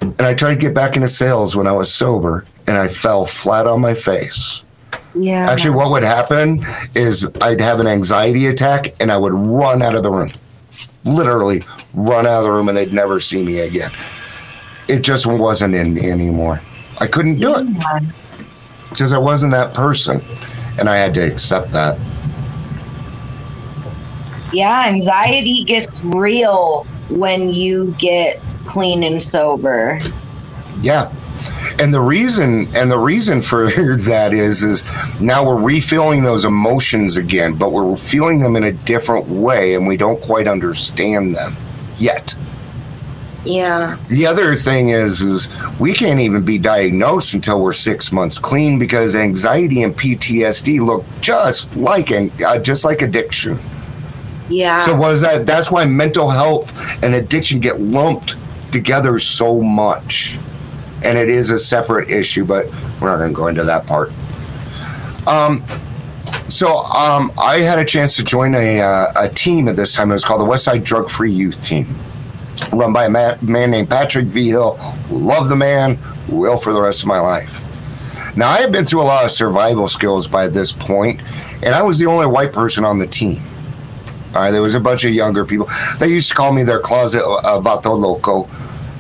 Speaker 3: And I tried to get back into sales when I was sober, and I fell flat on my face.
Speaker 2: Yeah.
Speaker 3: Actually, what would happen is I'd have an anxiety attack and I would run out of the room. Literally run out of the room and they'd never see me again. It just wasn't in me anymore. I couldn't do it because I wasn't that person. And I had to accept that.
Speaker 2: Yeah, anxiety gets real when you get clean and sober.
Speaker 3: Yeah. And the reason and the reason for that is is now we're refilling those emotions again, but we're feeling them in a different way and we don't quite understand them yet.
Speaker 2: Yeah.
Speaker 3: The other thing is is we can't even be diagnosed until we're 6 months clean because anxiety and PTSD look just like and uh, just like addiction.
Speaker 2: Yeah.
Speaker 3: So what is that? That's why mental health and addiction get lumped together so much, and it is a separate issue. But we're not going to go into that part. Um, so um, I had a chance to join a uh, a team at this time. It was called the Westside Drug Free Youth Team, run by a ma- man named Patrick V Hill. Love the man, will for the rest of my life. Now I had been through a lot of survival skills by this point, and I was the only white person on the team. All right, there was a bunch of younger people. They used to call me their closet uh, vato loco.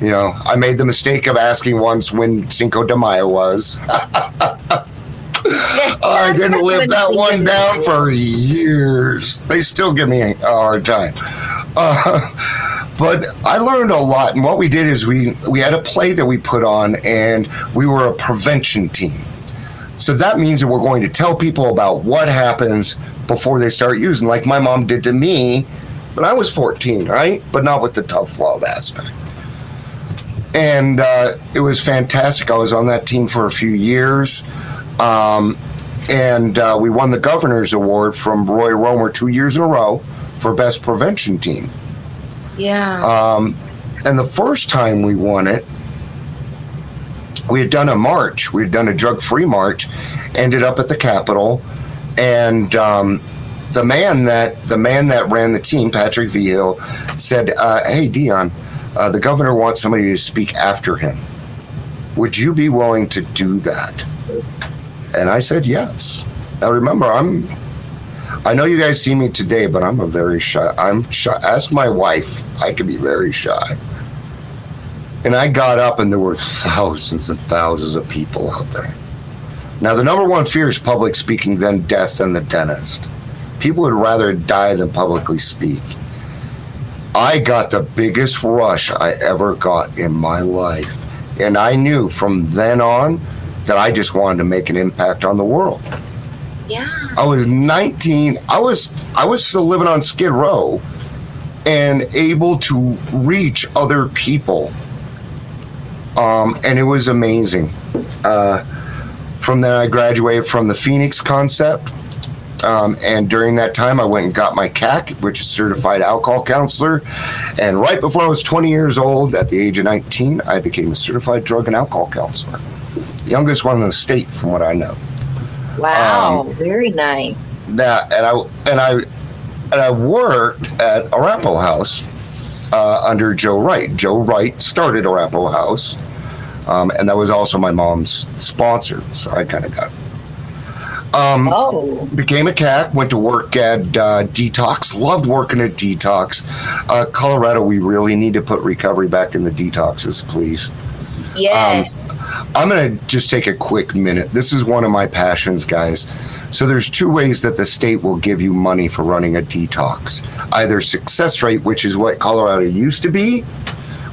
Speaker 3: You know, I made the mistake of asking once when Cinco de Mayo was. I didn't live that one down for years. They still give me a hard time. Uh, but I learned a lot, and what we did is we we had a play that we put on, and we were a prevention team. So that means that we're going to tell people about what happens before they start using, like my mom did to me when I was 14, right? But not with the tough love aspect. And uh, it was fantastic. I was on that team for a few years. Um, and uh, we won the governor's award from Roy Romer two years in a row for best prevention team.
Speaker 2: Yeah.
Speaker 3: Um, and the first time we won it, we had done a march. We had done a drug-free march, ended up at the Capitol, and um, the man that the man that ran the team, Patrick V. Hill, said, uh, "Hey, Dion, uh, the governor wants somebody to speak after him. Would you be willing to do that?" And I said yes. Now remember, I'm. I know you guys see me today, but I'm a very shy. I'm shy. Ask my wife. I can be very shy. And I got up, and there were thousands and thousands of people out there. Now, the number one fear is public speaking, then death, and the dentist. People would rather die than publicly speak. I got the biggest rush I ever got in my life. And I knew from then on that I just wanted to make an impact on the world.
Speaker 2: yeah.
Speaker 3: I was 19. I was I was still living on Skid Row and able to reach other people. Um, and it was amazing. Uh, from there, I graduated from the Phoenix concept. Um, and during that time, I went and got my CAC, which is Certified Alcohol Counselor. And right before I was 20 years old, at the age of 19, I became a Certified Drug and Alcohol Counselor. Youngest one in the state, from what I know.
Speaker 2: Wow.
Speaker 3: Um,
Speaker 2: Very nice.
Speaker 3: that and I and I and I worked at Arapahoe House uh, under Joe Wright. Joe Wright started Arapahoe House, um, and that was also my mom's sponsor. So I kind of got. Um,
Speaker 2: Oh.
Speaker 3: became a CAC, went to work at uh, Detox, loved working at Detox. Uh, Colorado, we really need to put recovery back in the detoxes, please.
Speaker 2: Yes.
Speaker 3: I'm going to just take a quick minute. This is one of my passions, guys. So there's two ways that the state will give you money for running a detox. Either success rate, which is what Colorado used to be,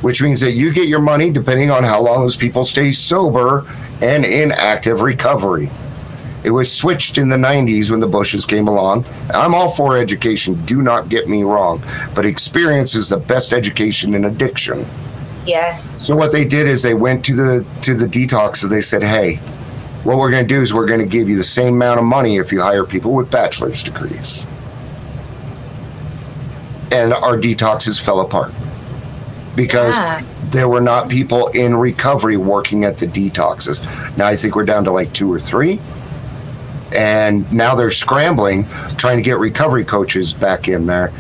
Speaker 3: which means that you get your money depending on how long those people stay sober and in active recovery. It was switched in the 90s when the Bushes came along. I'm all for education, do not get me wrong, but experience is the best education in addiction.
Speaker 2: yes.
Speaker 3: So what they did is they went to the to the detoxes. They said, "Hey, what we're going to do is we're going to give you the same amount of money if you hire people with bachelor's degrees." And our detoxes fell apart because
Speaker 2: Yeah.
Speaker 3: there were not people in recovery working at the detoxes. Now I think we're down to like two or three. And now they're scrambling, trying to get recovery coaches back in there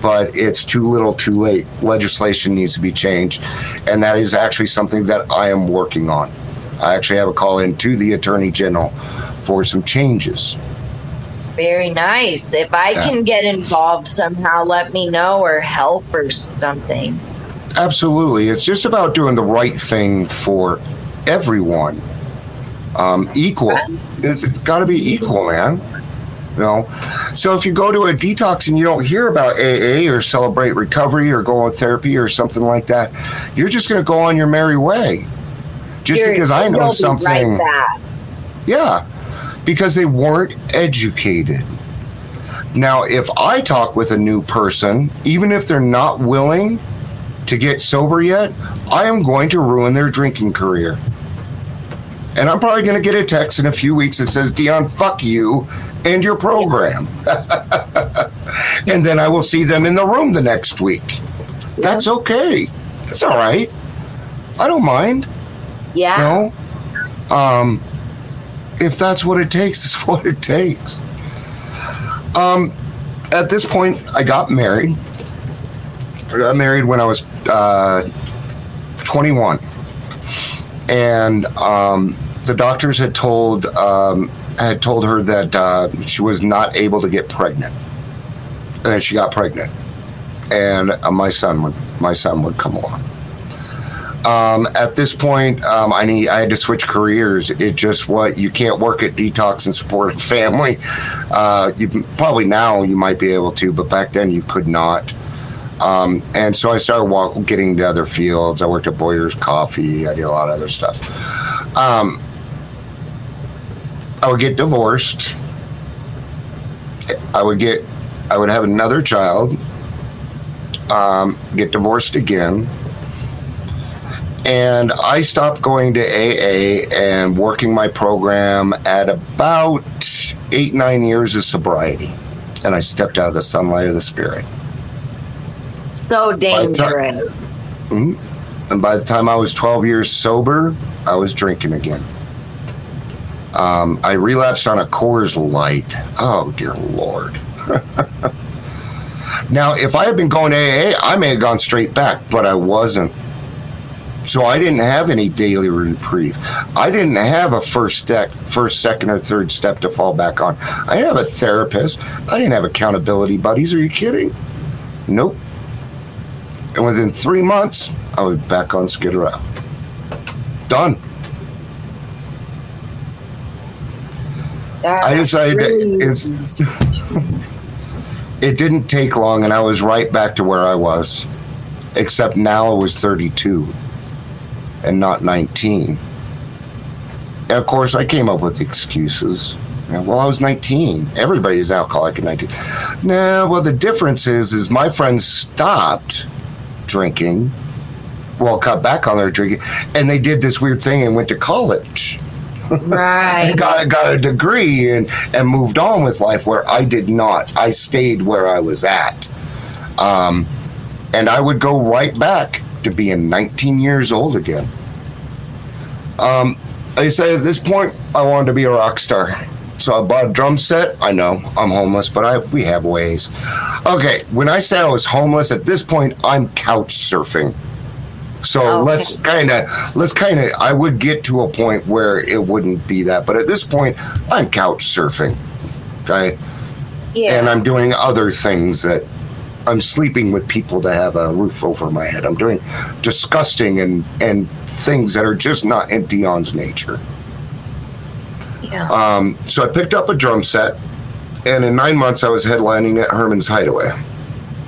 Speaker 3: but it's too little too late. Legislation needs to be changed. And that is actually something that I am working on. I actually have a call in to the Attorney General for some changes.
Speaker 2: Very nice. If I
Speaker 3: Yeah.
Speaker 2: can get involved somehow, let me know or help or something.
Speaker 3: Absolutely. It's just about doing the right thing for everyone. Um, equal. It's, it's got to be equal, man. You know? So if you go to a detox and you don't hear about AA or celebrate recovery or go on therapy or something like that, you're just going to go on your merry way. Just
Speaker 2: You're-
Speaker 3: because I know
Speaker 2: be right
Speaker 3: something. Yeah, because they weren't educated. Now, if I talk with a new person, even if they're not willing to get sober yet, I am going to ruin their drinking career. And I'm probably going to get a text in a few weeks that says, Dion, fuck you and your program. and then I will see them in the room the next week. That's okay. That's all right. I don't mind.
Speaker 2: Yeah.
Speaker 3: No. Um, if that's what it takes, it's what it takes. Um, at this point, I got married. I got married when I was uh, 21, and um, the doctors had told um, had told her that uh, she was not able to get pregnant, and then she got pregnant, and uh, my son would my son would come along um, at this point, um, I need I had to switch careers. It just what you can't work at detox and support a family. Uh, you probably now you might be able to, but back then you could not. Um, and so I started walk, getting to other fields. I worked at Boyer's Coffee. I did a lot of other stuff. Um, I would get divorced. I would get, I would have another child. Um, get divorced again and I stopped going to AA and working my program at about eight, nine years of sobriety. And I stepped out of the sunlight of the spirit.
Speaker 2: So dangerous.
Speaker 3: Mhm. And by the time I was 12 years sober, I was drinking again. Um, I relapsed on a Coors Light. Oh, dear Lord. now, if I had been going AA, I may have gone straight back, but I wasn't. So I didn't have any daily reprieve. I didn't have a first step, first, second, or third step to fall back on. I didn't have a therapist. I didn't have accountability buddies. Are you kidding? Nope. And within three months, I was back on Skid Row. Done.
Speaker 2: That
Speaker 3: I decided
Speaker 2: really-
Speaker 3: it didn't take long and I was right back to where I was. Except now I was 32 and not 19. And of course I came up with excuses. Yeah, Well, I was 19. Everybody's alcoholic at 19. No, well the difference is is my friends stopped drinking. Well, cut back on their drinking, and they did this weird thing and went to college.
Speaker 2: Right.
Speaker 3: got got a degree and and moved on with life where I did not. I stayed where I was at, um, and I would go right back to being 19 years old again. Um, I said at this point I wanted to be a rock star, so I bought a drum set. I know I'm homeless, but I we have ways. Okay, when I said I was homeless, at this point I'm couch surfing. So
Speaker 2: Okay.
Speaker 3: let's kind of let's kind of I would get to a point where it wouldn't be that, but at this point I'm couch surfing. Okay?
Speaker 2: Yeah.
Speaker 3: And I'm doing other things that I'm sleeping with people to have a roof over my head. I'm doing disgusting and and things that are just not in Dion's nature.
Speaker 2: yeah.
Speaker 3: Um, so I picked up a drum set, and in nine months I was headlining at Herman's Hideaway.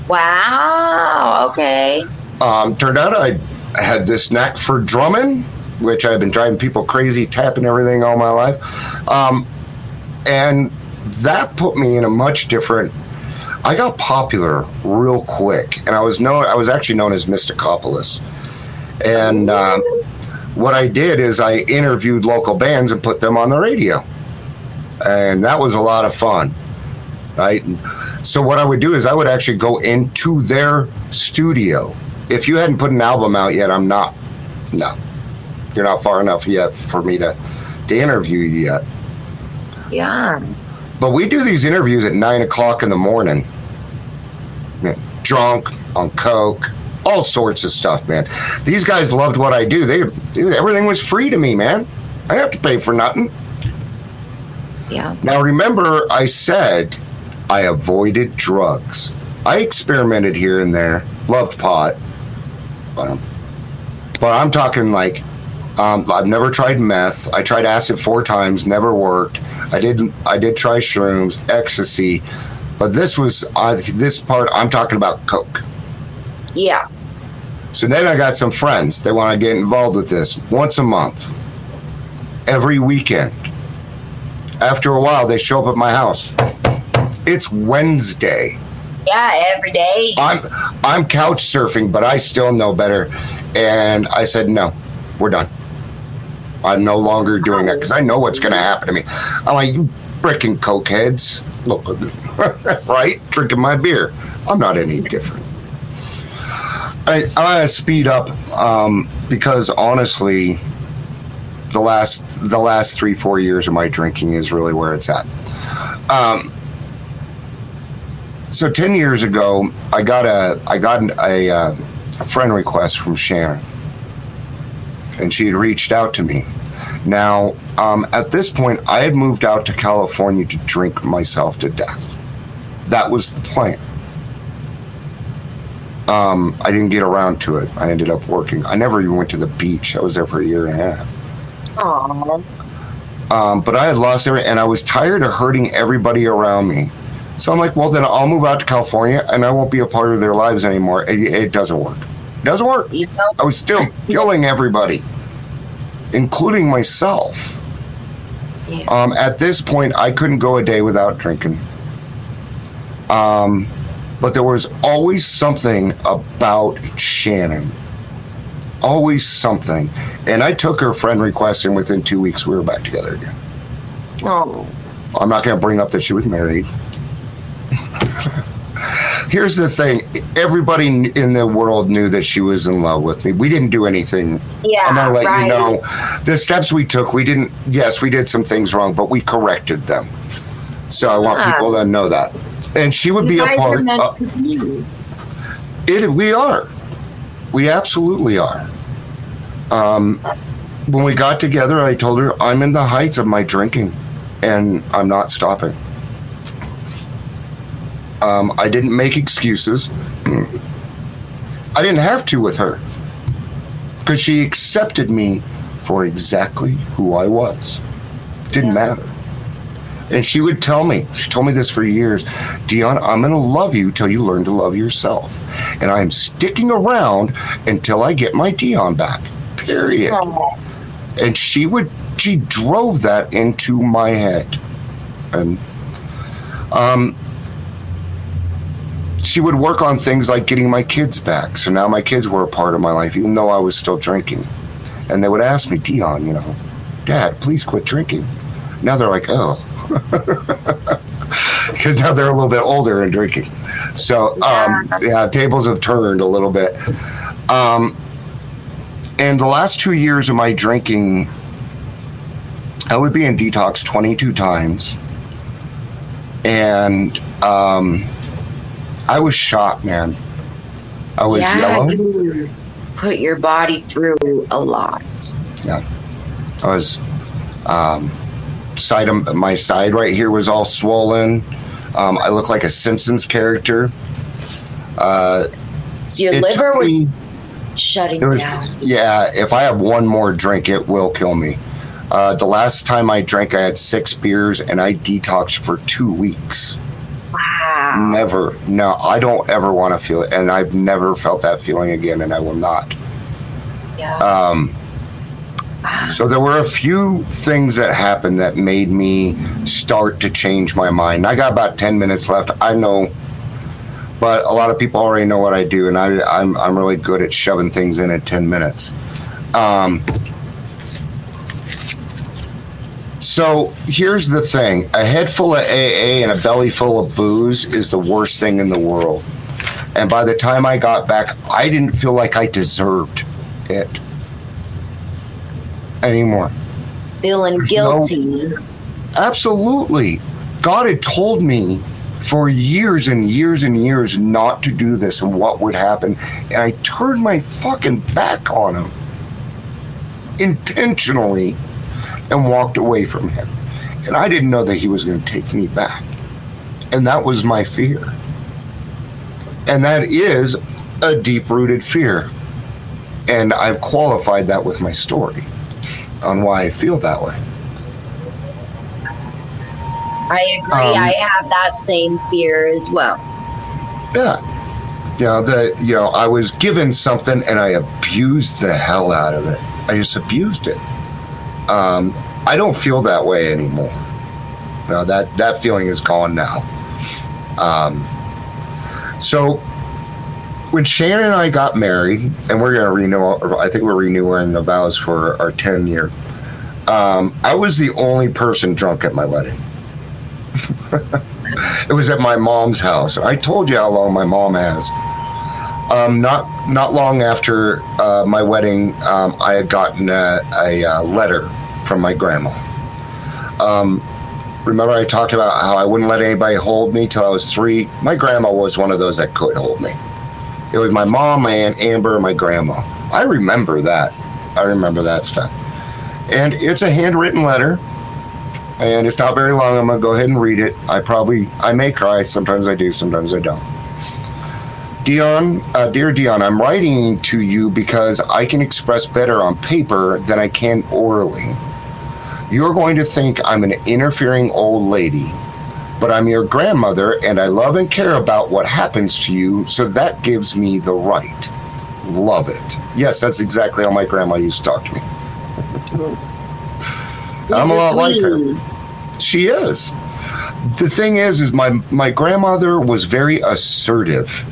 Speaker 2: Wow. Okay.
Speaker 3: Um, turned out I had this knack for drumming, which I've been driving people crazy, tapping everything all my life. Um, and that put me in a much different. I got popular real quick, and I was known. I was actually known as Mysticopolis. And um, what I did is I interviewed local bands and put them on the radio, and that was a lot of fun. Right. So what I would do is I would actually go into their studio. If you hadn't put an album out yet, I'm not. No, you're not far enough yet for me to to interview you yet.
Speaker 2: Yeah.
Speaker 3: But we do these interviews at nine o'clock in the morning. Drunk on coke, all sorts of stuff, man. These guys loved what I do. They everything was free to me, man. I have to pay for nothing.
Speaker 2: Yeah.
Speaker 3: Now, remember, I said I avoided drugs. I experimented here and there, loved pot, but, but I'm talking like um, I've never tried meth. I tried acid four times, never worked. I did I did try shrooms, ecstasy, but this was uh, this part I'm talking about coke.
Speaker 2: Yeah.
Speaker 3: So then I got some friends. They want to get involved with this once a month, every weekend. After a while, they show up at my house. It's Wednesday.
Speaker 2: Yeah, every day.
Speaker 3: I'm I'm couch surfing, but I still know better. And I said, no, we're done. I'm no longer doing that because I know what's going to happen to me. I'm like, you freaking cokeheads, look, right? Drinking my beer. I'm not any different. I, gonna speed up um, because honestly, the last the last three four years of my drinking is really where it's at. Um, so ten years ago, I got a I got a, uh, a friend request from Shannon, and she had reached out to me. Now, um, at this point, I had moved out to California to drink myself to death. That was the plan. Um, I didn't get around to it. I ended up working. I never even went to the beach. I was there for a year and a half.
Speaker 2: Aww.
Speaker 3: Um, but I had lost everything, and I was tired of hurting everybody around me. So I'm like, well, then I'll move out to California, and I won't be a part of their lives anymore. It, it doesn't work. It doesn't work.
Speaker 2: You know?
Speaker 3: I was still killing everybody, including myself.
Speaker 2: Yeah.
Speaker 3: Um, at this point, I couldn't go a day without drinking. Um, but there was always something about Shannon. Always something. And I took her friend request, and within two weeks, we were back together again.
Speaker 2: Oh.
Speaker 3: I'm not going to bring up that she was married. Here's the thing everybody in the world knew that she was in love with me. We didn't do anything.
Speaker 2: Yeah.
Speaker 3: I'm to let
Speaker 2: right.
Speaker 3: you know the steps we took. We didn't, yes, we did some things wrong, but we corrected them. So I want
Speaker 2: Yeah.
Speaker 3: people to know that. And she would
Speaker 2: You
Speaker 3: be a
Speaker 2: are
Speaker 3: part
Speaker 2: meant
Speaker 3: of
Speaker 2: to be.
Speaker 3: it. We are. We absolutely are. Um, when we got together, I told her I'm in the heights of my drinking and I'm not stopping. Um, I didn't make excuses. I didn't have to with her because she accepted me for exactly who I was. Didn't
Speaker 2: Yeah.
Speaker 3: matter. And she would tell me, she told me this for years Dion, I'm going to love you till you learn to love yourself. And I'm sticking around until I get my Dion back. Period
Speaker 2: Oh.
Speaker 3: and she would she drove that into my head and um she would work on things like getting my kids back. So now my kids were a part of my life even though i was still drinking. And they would ask me dion you know dad please quit drinking. Now they're like oh. Because now they're a little bit older and drinking. So um yeah. tables have turned a little bit. Um and the last two years of my drinking, I would be in detox 22 times. And um, I was shot, man. I was
Speaker 2: yeah,
Speaker 3: yellow.
Speaker 2: you put your body through a lot. Yeah.
Speaker 3: I was um, side of my side right here was all swollen. Um, I look like a Simpsons character. Uh,
Speaker 2: So your liver was
Speaker 3: me-
Speaker 2: shutting
Speaker 3: was,
Speaker 2: down.
Speaker 3: yeah. If I have one more drink, it will kill me. Uh, the last time I drank, I had six beers and I detoxed for two weeks.
Speaker 2: Wow.
Speaker 3: Never, no, I don't ever want to feel it, and I've never felt that feeling again, and I will not.
Speaker 2: Yeah.
Speaker 3: Um,
Speaker 2: Wow.
Speaker 3: so there were a few things that happened that made me start to change my mind. I got about ten minutes left. I know, but a lot of people already know what I do, and I, I'm I'm really good at shoving things in at ten minutes. Um, so here's the thing: a head full of AA and a belly full of booze is the worst thing in the world. And by the time I got back, I didn't feel like I deserved it anymore.
Speaker 2: Feeling
Speaker 3: there's no-
Speaker 2: guilty.
Speaker 3: Absolutely. God had told me for years and years and years not to do this and what would happen. And I turned my fucking back on him intentionally and walked away from him. And I didn't know that he was going to take me back. And that was my fear. And that is a deep rooted fear. And I've qualified that with my story on why I feel that way.
Speaker 2: I agree.
Speaker 3: Um,
Speaker 2: I have that same fear as well.
Speaker 3: Yeah. You know, the you know, I was given something and I abused the hell out of it. I just abused it. Um, I don't feel that way anymore. No, that that feeling is gone now. Um, so when Shannon and I got married, and we're gonna renew, I think we're renewing the vows for our 10 year. Um, I was the only person drunk at my wedding. it was at my mom's house. I told you how long my mom has. Um, not not long after uh, my wedding, um, I had gotten a, a, uh letter from my grandma. Um, remember, I talked about how I wouldn't let anybody hold me till I was three. My grandma was one of those that could hold me. It was my mom, my aunt Amber, and my grandma. I remember that. I remember that stuff. And it's a handwritten letter and it's not very long. I'm gonna go ahead and read it. I probably I may cry. Sometimes I do. Sometimes I don't. Dion, uh, dear Dion, I'm writing to you because I can express better on paper than I can orally. You're going to think I'm an interfering old lady, but I'm your grandmother and I love and care about what happens to you, so that gives me the right. Love it. Yes, that's exactly how my grandma used to talk to me. I'm a lot like her. She is. The thing is, is my my grandmother was very assertive.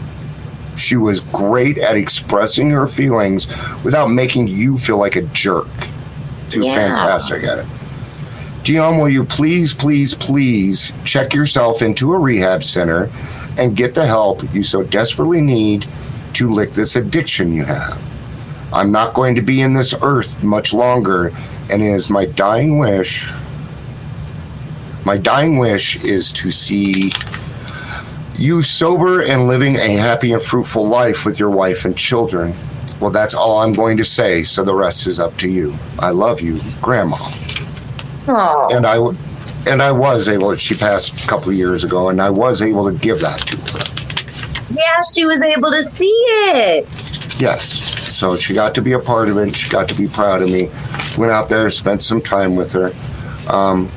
Speaker 3: She was great at expressing her feelings without making you feel like a jerk. Too
Speaker 2: Yeah.
Speaker 3: fantastic at it. Dion, will you please, please, please check yourself into a rehab center and get the help you so desperately need to lick this addiction you have? I'm not going to be in this earth much longer, and it is my dying wish. My dying wish is to see you sober and living a happy and fruitful life with your wife and children. Well, that's all I'm going to say, so the rest is up to you. I love you, Grandma.
Speaker 2: Oh,
Speaker 3: And I, w- and I was able. She passed a couple of years ago, and I was able to give that to her.
Speaker 2: yeah, she was able to see it.
Speaker 3: Yes. So she got to be a part of it. She got to be proud of me. Went out there, spent some time with her. Um,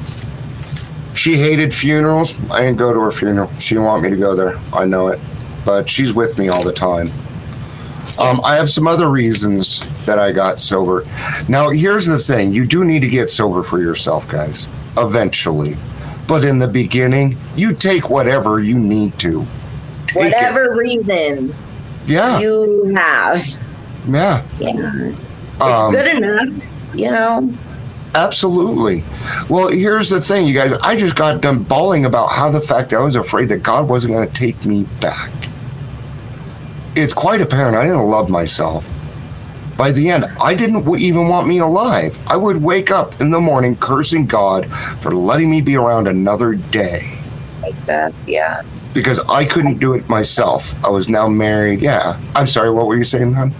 Speaker 3: she hated funerals. I didn't go to her funeral. She didn't want me to go there. I know it. But she's with me all the time. Um, I have some other reasons that I got sober. Now, here's the thing you do need to get sober for yourself, guys, eventually. But in the beginning, you take whatever you need to. Take it.
Speaker 2: Whatever reason
Speaker 3: Yeah.
Speaker 2: you have.
Speaker 3: yeah.
Speaker 2: Yeah. It's
Speaker 3: Um,
Speaker 2: good enough, you know.
Speaker 3: Absolutely. Well, here's the thing, you guys. I just got done bawling about how the fact that I was afraid that God wasn't going to take me back. It's quite apparent I didn't love myself. By the end, I didn't even want me alive. I would wake up in the morning cursing God for letting me be around another day
Speaker 2: Like that, yeah.
Speaker 3: because I couldn't do it myself. I was now married. Yeah. I'm sorry, what were you saying, hon?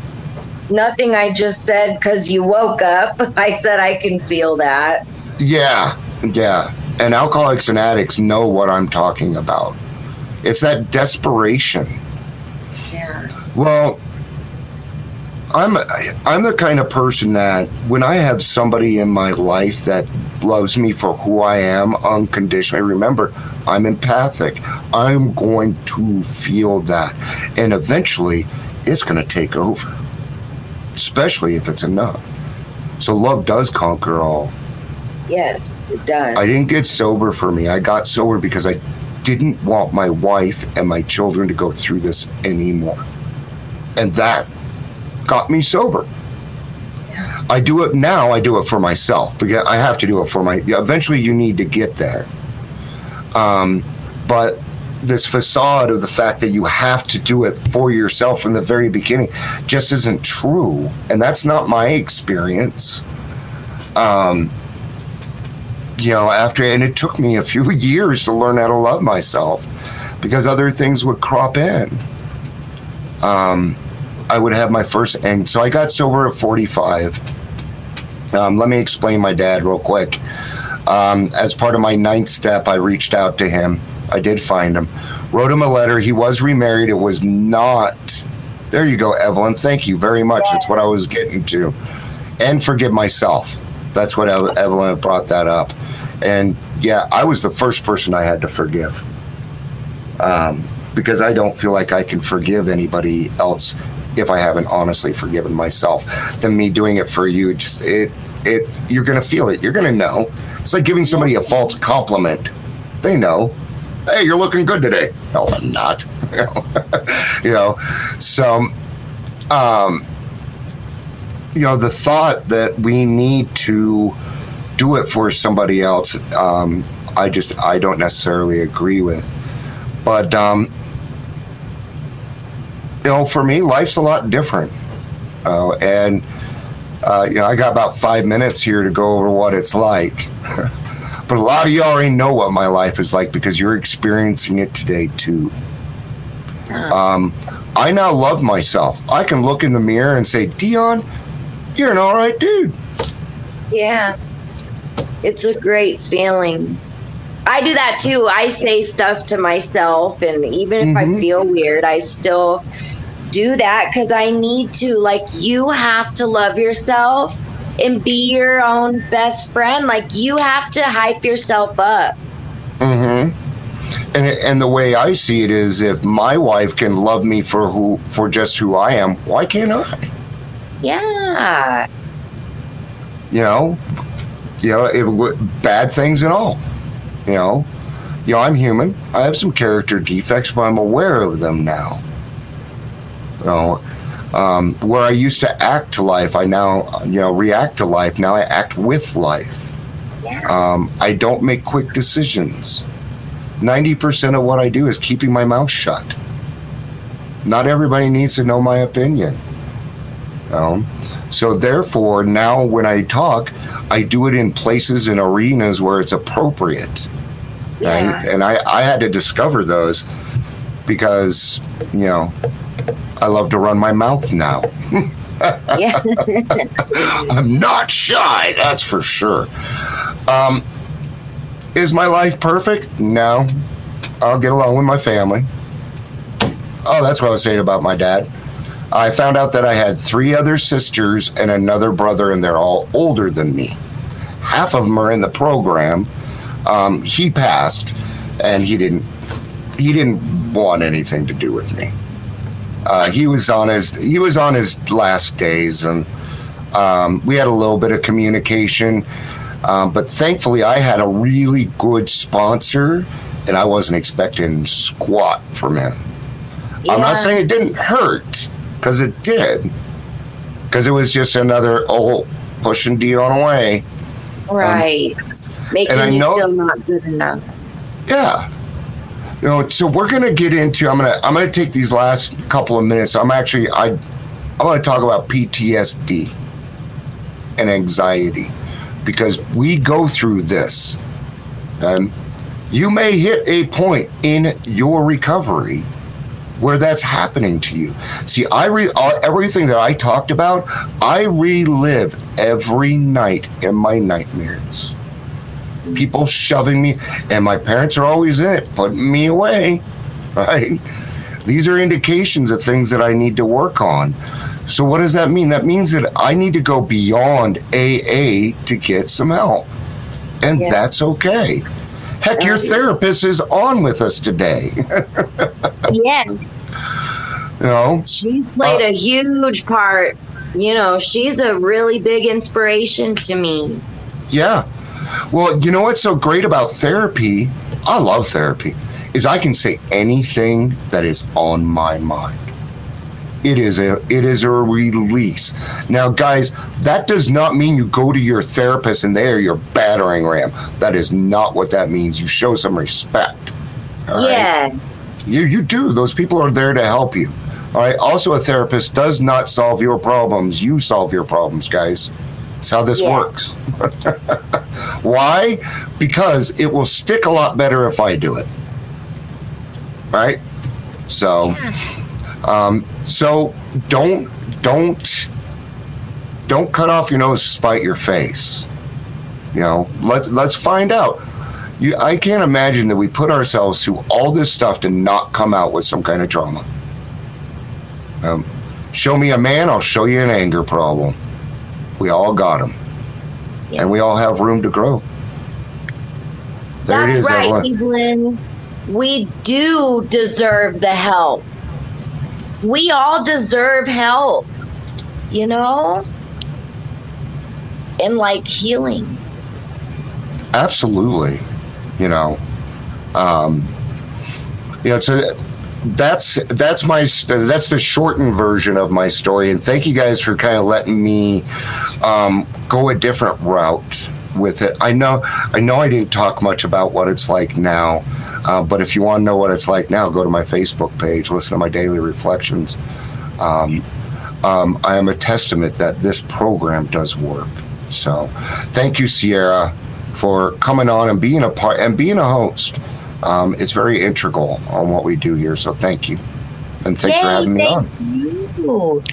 Speaker 2: Nothing I just said because you woke up. I said I can feel that.
Speaker 3: Yeah, yeah. And alcoholics and addicts know what I'm talking about. It's that desperation.
Speaker 2: Yeah.
Speaker 3: Well, I'm I'm the kind of person that when I have somebody in my life that loves me for who I am unconditionally, remember I'm empathic. I'm going to feel that, and eventually, it's going to take over. Especially if it's enough. So love does conquer all.
Speaker 2: Yes, it does.
Speaker 3: I didn't get sober for me. I got sober because I didn't want my wife and my children to go through this anymore. And that got me sober. I do it now, I do it for myself because I have to do it for my eventually you need to get there. Um, but this facade of the fact that you have to do it for yourself from the very beginning just isn't true. And that's not my experience. Um, you know, after, and it took me a few years to learn how to love myself because other things would crop in. Um, I would have my first, and so I got sober at 45. Um, let me explain my dad real quick. Um, as part of my ninth step, I reached out to him. I did find him, wrote him a letter. He was remarried. It was not. There you go, Evelyn. Thank you very much. That's what I was getting to. And forgive myself. That's what Evelyn brought that up. And yeah, I was the first person I had to forgive. Um, because I don't feel like I can forgive anybody else if I haven't honestly forgiven myself. Than me doing it for you, just it it's you're gonna feel it. You're gonna know. It's like giving somebody a false compliment. They know. Hey, you're looking good today. No, I'm not. you know, so um, you know the thought that we need to do it for somebody else. Um, I just I don't necessarily agree with. But um, you know, for me, life's a lot different. Uh, and uh, you know, I got about five minutes here to go over what it's like. but a lot of you already know what my life is like because you're experiencing it today too. Um, I now love myself. I can look in the mirror and say, Dion, you're an all right dude.
Speaker 2: Yeah. It's a great feeling. I do that too. I say stuff to myself, and even if
Speaker 3: Mhm.
Speaker 2: I feel weird, I still do that because I need to. Like, you have to love yourself and be your own best friend. Like, you have to hype yourself up.
Speaker 3: Mm-hmm. And and the way I see it is, if my wife can love me for who for just who I am, why can't I?
Speaker 2: Yeah.
Speaker 3: You know, you know, it, bad things and all. You know, you know, I'm human. I have some character defects, but I'm aware of them now. You know, um, where I used to act to life, I now you know react to life. Now I act with life.
Speaker 2: Yeah.
Speaker 3: Um, I don't make quick decisions. 90% of what I do is keeping my mouth shut. Not everybody needs to know my opinion. Um, so, therefore, now when I talk, I do it in places and arenas where it's appropriate. Right? And I, I had to discover those because, you know, I love to run my mouth now.
Speaker 2: Yeah.
Speaker 3: I'm not shy, that's for sure. Um, is my life perfect? No. I'll get along with my family. Oh, that's what I was saying about my dad. I found out that I had three other sisters and another brother, and they're all older than me. Half of them are in the program. Um, he passed, and he didn't. He didn't want anything to do with me. Uh, he was on his he was on his last days, and um, we had a little bit of communication. Um, but thankfully, I had a really good sponsor, and I wasn't expecting squat from him. I'm not saying it didn't hurt, because it did. Because it was just another oh pushing Dion away.
Speaker 2: Right. Making
Speaker 3: and I
Speaker 2: you
Speaker 3: know-
Speaker 2: feel not good enough.
Speaker 3: Yeah. You know, so we're gonna get into. I'm gonna. I'm gonna take these last couple of minutes. I'm actually. I. I'm gonna talk about PTSD and anxiety because we go through this, and you may hit a point in your recovery where that's happening to you. See, I re- uh, everything that I talked about, I relive every night in my nightmares people shoving me, and my parents are always in it, putting me away. Right? These are indications of things that I need to work on. So, what does that mean? That means that I need to go beyond AA to get some help. And
Speaker 2: Yes.
Speaker 3: that's okay. Heck, your therapist is on with us today.
Speaker 2: Yes.
Speaker 3: you know?
Speaker 2: She's played
Speaker 3: Uh,
Speaker 2: a huge part. You know, she's a really big inspiration to me.
Speaker 3: Yeah. Well, you know what's so great about therapy? I love therapy. Is I can say anything that is on my mind. It is a it is a release. Now, guys, that does not mean you go to your therapist and they are your battering ram. That is not what that means. You show some respect. all right?
Speaker 2: Yeah.
Speaker 3: You you do. Those people are there to help you. All right. Also, a therapist does not solve your problems. You solve your problems, guys. That's how this
Speaker 2: Yeah.
Speaker 3: works. Why? Because it will stick a lot better if I do it. Right? So, um, so don't don't don't cut off your nose to spite your face. You know, let let's find out. You, I can't imagine that we put ourselves through all this stuff to not come out with some kind of trauma. Um, show me a man, I'll show you an anger problem. We all got them,
Speaker 2: Yeah.
Speaker 3: and we all have room to grow. There
Speaker 2: That's
Speaker 3: it is,
Speaker 2: right,
Speaker 3: Evelyn.
Speaker 2: Evelyn. We do deserve the help. We all deserve help, you know? And like healing.
Speaker 3: Absolutely. You know, um, you know, so that's that's my that's the shortened version of my story. And thank you guys for kind of letting me um, go a different route with it. I know I know I didn't talk much about what it's like now, uh, but if you want to know what it's like now, go to my Facebook page, listen to my daily reflections. Um, um, I am a testament that this program does work. So, thank you, Sierra, for coming on and being a part and being a host. Um, it's very integral on what we do here. So, thank you, and thanks for having me
Speaker 2: thank
Speaker 3: on.
Speaker 2: you.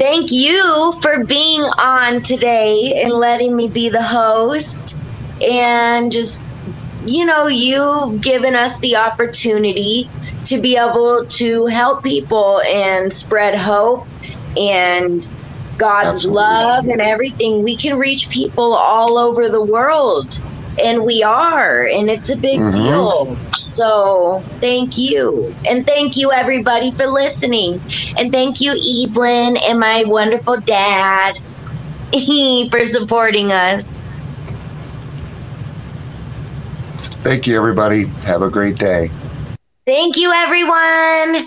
Speaker 2: Thank you for being on today and letting me be the host. And just, you know, you've given us the opportunity to be able to help people and spread hope and God's
Speaker 3: Absolutely.
Speaker 2: love and everything. We can reach people all over the world. And we are, and it's a big
Speaker 3: Mhm.
Speaker 2: deal. So, thank you. And thank you, everybody, for listening. And thank you, Evelyn, and my wonderful dad for supporting us.
Speaker 3: Thank you, everybody. Have a great day.
Speaker 2: Thank you, everyone.